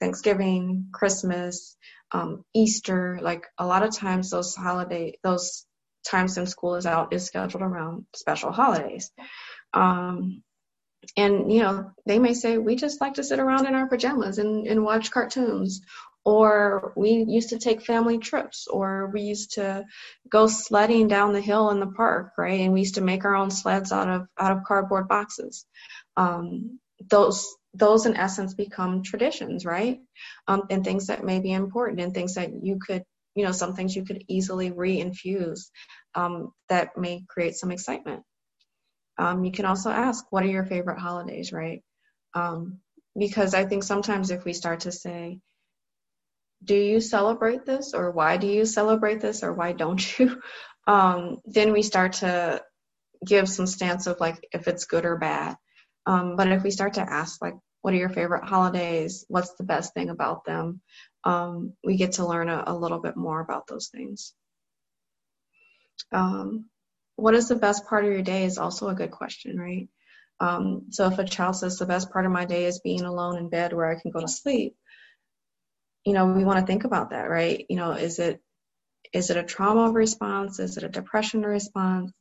Thanksgiving, Christmas, um, Easter. Like a lot of times, those holiday, those times when school is out is scheduled around special holidays. Um, and you know, they may say we just like to sit around in our pajamas and, and watch cartoons, or we used to take family trips or we used to go sledding down the hill in the park right and we used to make our own sleds out of out of cardboard boxes um, those those in essence become traditions right? Um, and things that may be important and things that you could you know some things you could easily reinfuse um, that may create some excitement. Um, you can also ask what are your favorite holidays right? Um, because i think sometimes if we start to say do you celebrate this or why do you celebrate this or why don't you? (laughs) Um, then we start to give some stance of like if it's good or bad um, but if we start to ask like what are your favorite holidays what's the best thing about them um, we get to learn a, a, little bit more about those things um, what is the best part of your day is also a good question right um, so if a child says the best part of my day is being alone in bed where i can go to sleep you know, we want to think about that, right? You know, is it is it a trauma response? Is it a depression response?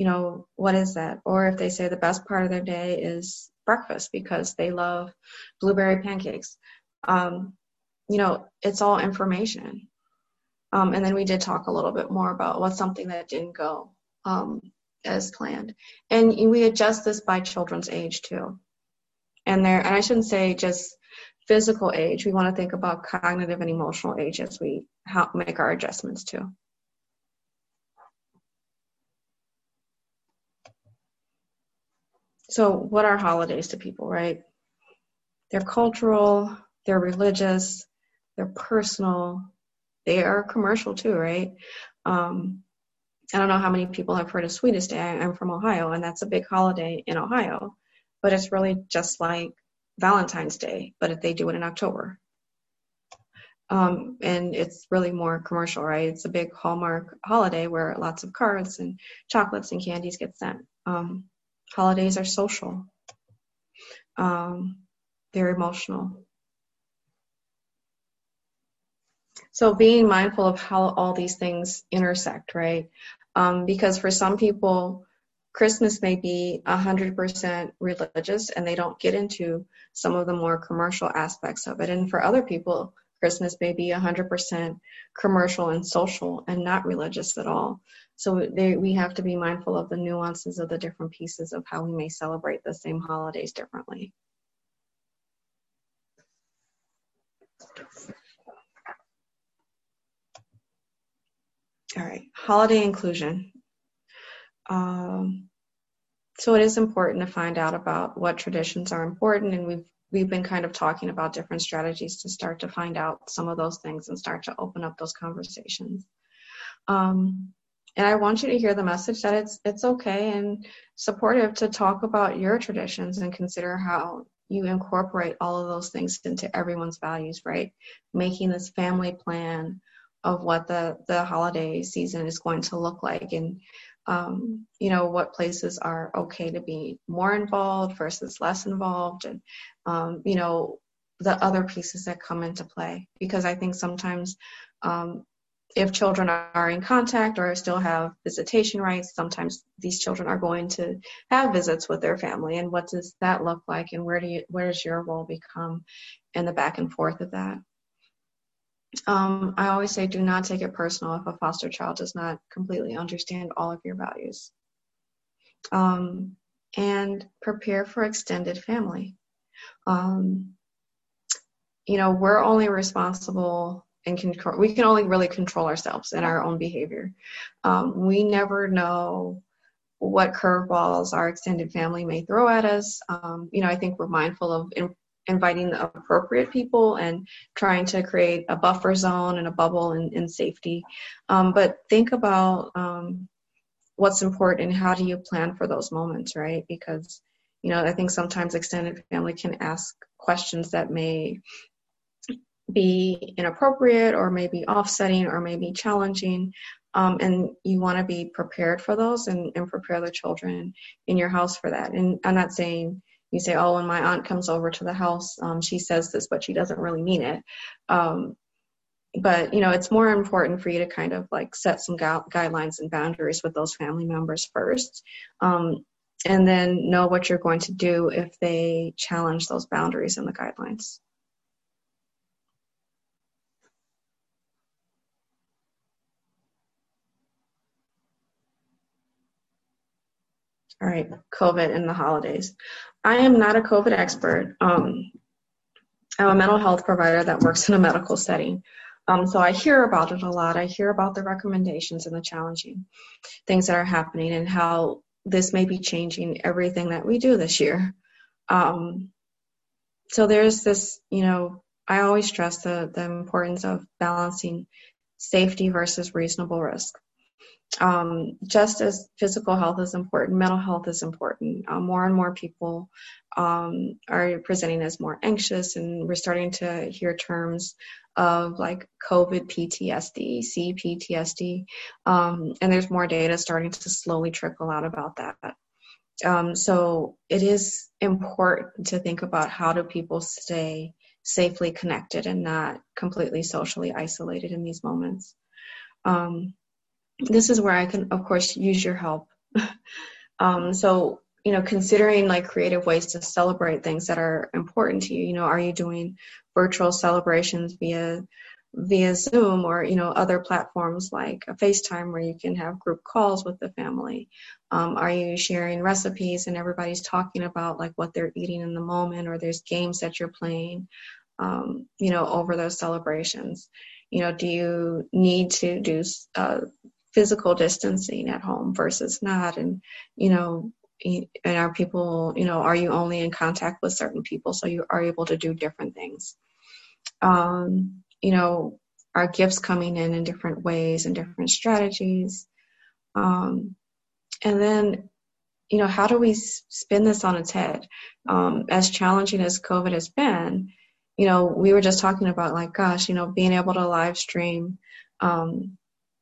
You know, what is that? Or if they say the best part of their day is breakfast because they love blueberry pancakes. Um, you know, it's all information. Um, and then we did talk a little bit more about what's something that didn't go um, as planned. And we adjust this by children's age too. And there, and I shouldn't say just physical age, we want to think about cognitive and emotional age as we help make our adjustments too. So, what are holidays to people, right? They're cultural, they're religious, they're personal, they are commercial too, right? Um, I don't know how many people have heard of Sweetest Day. I'm from Ohio, and that's a big holiday in Ohio, but it's really just like Valentine's Day, but if they do it in October. Um, and it's really more commercial, right? It's a big Hallmark holiday where lots of cards and chocolates and candies get sent. Um, holidays are social. Um, they're emotional. So being mindful of how all these things intersect, right? Um, because for some people, Christmas may be 100% religious and they don't get into some of the more commercial aspects of it. And for other people, Christmas may be 100% commercial and social and not religious at all. So we have to be mindful of the nuances of the different pieces of how we may celebrate the same holidays differently. All right, holiday inclusion. Um, so it is important to find out about what traditions are important, and we've we've been kind of talking about different strategies to start to find out some of those things and start to open up those conversations. Um, and I want you to hear the message that it's it's okay and supportive to talk about your traditions and consider how you incorporate all of those things into everyone's values, right? Making this family plan of what the the holiday season is going to look like and um, you know what places are okay to be more involved versus less involved and um, you know the other pieces that come into play because i think sometimes um, if children are in contact or still have visitation rights sometimes these children are going to have visits with their family and what does that look like and where do you where does your role become in the back and forth of that um, I always say do not take it personal if a foster child does not completely understand all of your values. Um, and prepare for extended family. Um, you know, we're only responsible and control, we can only really control ourselves and our own behavior. Um, we never know what curveballs our extended family may throw at us. Um, you know, I think we're mindful of inviting the appropriate people and trying to create a buffer zone and a bubble and, safety. Um, but think about um, what's important and how do you plan for those moments, right? Because, you know, I think sometimes extended family can ask questions that may be inappropriate or maybe offsetting or maybe challenging. Um, and you want to be prepared for those and, and prepare the children in your house for that. And I'm not saying you say, oh, when my aunt comes over to the house, um, she says this, but she doesn't really mean it. Um, but you know, it's more important for you to kind of like set some gu- guidelines and boundaries with those family members first, um, and then know what you're going to do if they challenge those boundaries and the guidelines. All right, COVID and the holidays. I am not a COVID expert. Um, I'm a mental health provider that works in a medical setting. Um, so I hear about it a lot. I hear about the recommendations and the challenging things that are happening and how this may be changing everything that we do this year. Um, so there's this, you know, I always stress the, the importance of balancing safety versus reasonable risk um, just as physical health is important, mental health is important. Uh, more and more people um, are presenting as more anxious, and we're starting to hear terms of like COVID PTSD, CPTSD, um, and there's more data starting to slowly trickle out about that. Um, so it is important to think about how do people stay safely connected and not completely socially isolated in these moments. Um, this is where I can, of course, use your help. (laughs) um, so, you know, considering like creative ways to celebrate things that are important to you. You know, are you doing virtual celebrations via via Zoom or you know other platforms like a FaceTime where you can have group calls with the family? Um, are you sharing recipes and everybody's talking about like what they're eating in the moment, or there's games that you're playing, um, you know, over those celebrations? You know, do you need to do uh, physical distancing at home versus not. And you know and are people you know are you only in contact with certain people? So you are able to do different things. Um, you know are gifts coming in in different ways and different strategies? Um, and then you know how do we spin this on its head? Um, as challenging as covid has been you know we were just talking about like gosh you know being able to live stream um,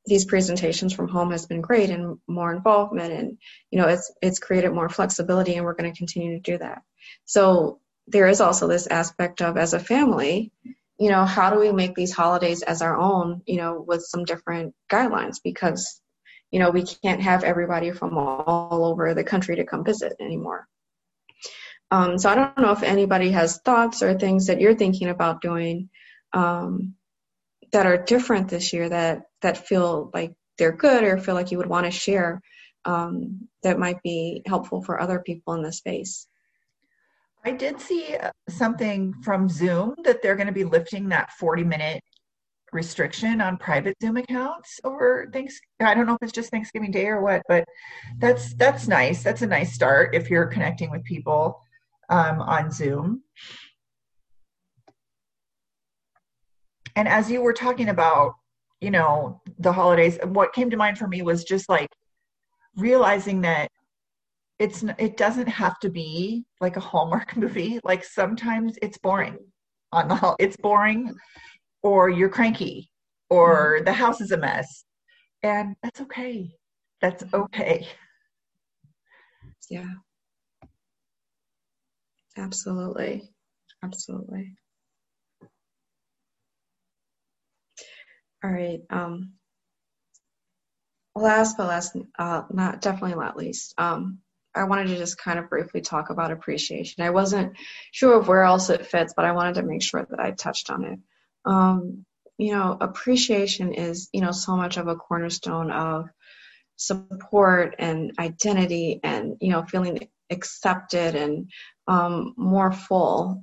these presentations from home has been great and more involvement and you know it's it's created more flexibility and we're going to continue to do that so there is also this aspect of as a family you know how do we make these holidays as our own you know with some different guidelines because you know, we can't have everybody from all over the country to come visit anymore. Um, so I don't know if anybody has thoughts or things that you're thinking about doing um, that are different this year that that feel like they're good or feel like you would want to share um, that might be helpful for other people in the space. I did see uh, something from Zoom that they're going to be lifting that 40 minute restriction on private Zoom accounts over thanks I don't know if it's just Thanksgiving Day or what, but that's that's nice. That's a nice start if you're connecting with people um, on Zoom. And as you were talking about, you know, the holidays, what came to mind for me was just like realizing that it's it doesn't have to be like a Hallmark (laughs) movie. Like sometimes it's boring on the it's boring or you're cranky or mm-hmm. the house is a mess. And that's okay. That's okay. Yeah. Absolutely. Absolutely. All right. Um, last but last, uh, not definitely not least, um, I wanted to just kind of briefly talk about appreciation. I wasn't sure of where else it fits, but I wanted to make sure that I touched on it um, you know, appreciation is, you know, so much of a cornerstone of support and identity and, you know, feeling accepted and um, more full.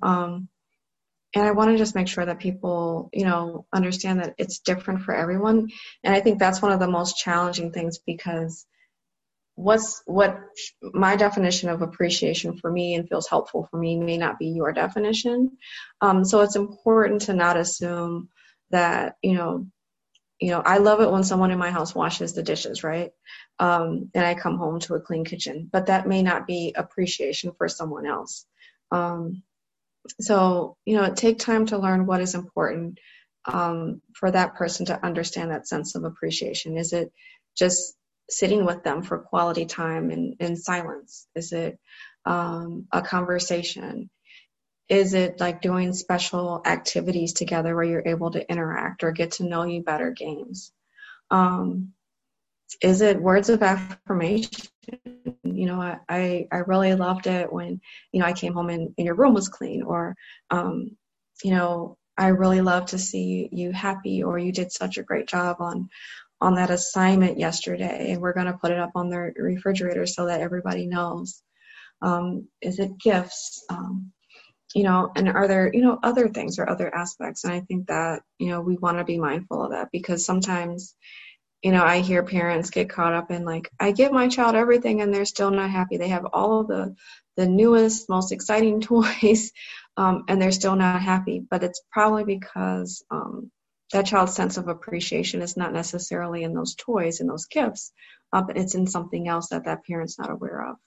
And I want to just make sure that people, you know, understand that it's different for everyone. And I think that's one of the most challenging things because what's what my definition of appreciation for me and feels helpful for me may not be your definition. Um, so it's important to not assume that you know you know i love it when someone in my house washes the dishes right? Um, and i come home to a clean kitchen but that may not be appreciation for someone else. Um, so you know take time to learn what is important um, for that person to understand that sense of appreciation is it just sitting with them for quality time in, in silence? Is it um, a conversation? Is it like doing special activities together where you're able to interact or get to know you better games? Um, is it words of affirmation? You know, I, I, really loved it when, you know, I came home and, and your room was clean or, um, you know, I really love to see you happy or you did such a great job on on that assignment yesterday. And we're going to put it up on the refrigerator so that everybody knows um, is it gifts? Um, you know and are there you know other things or other aspects? And i think that you know we want to be mindful of that because sometimes you know i hear parents get caught up in like i give my child everything and they're still not happy they have all of the the newest most exciting (laughs) toys um, and they're still not happy but it's probably because um, that child's sense of appreciation is not necessarily in those toys and those gifts, uh, but it's in something else that that parent's not aware of.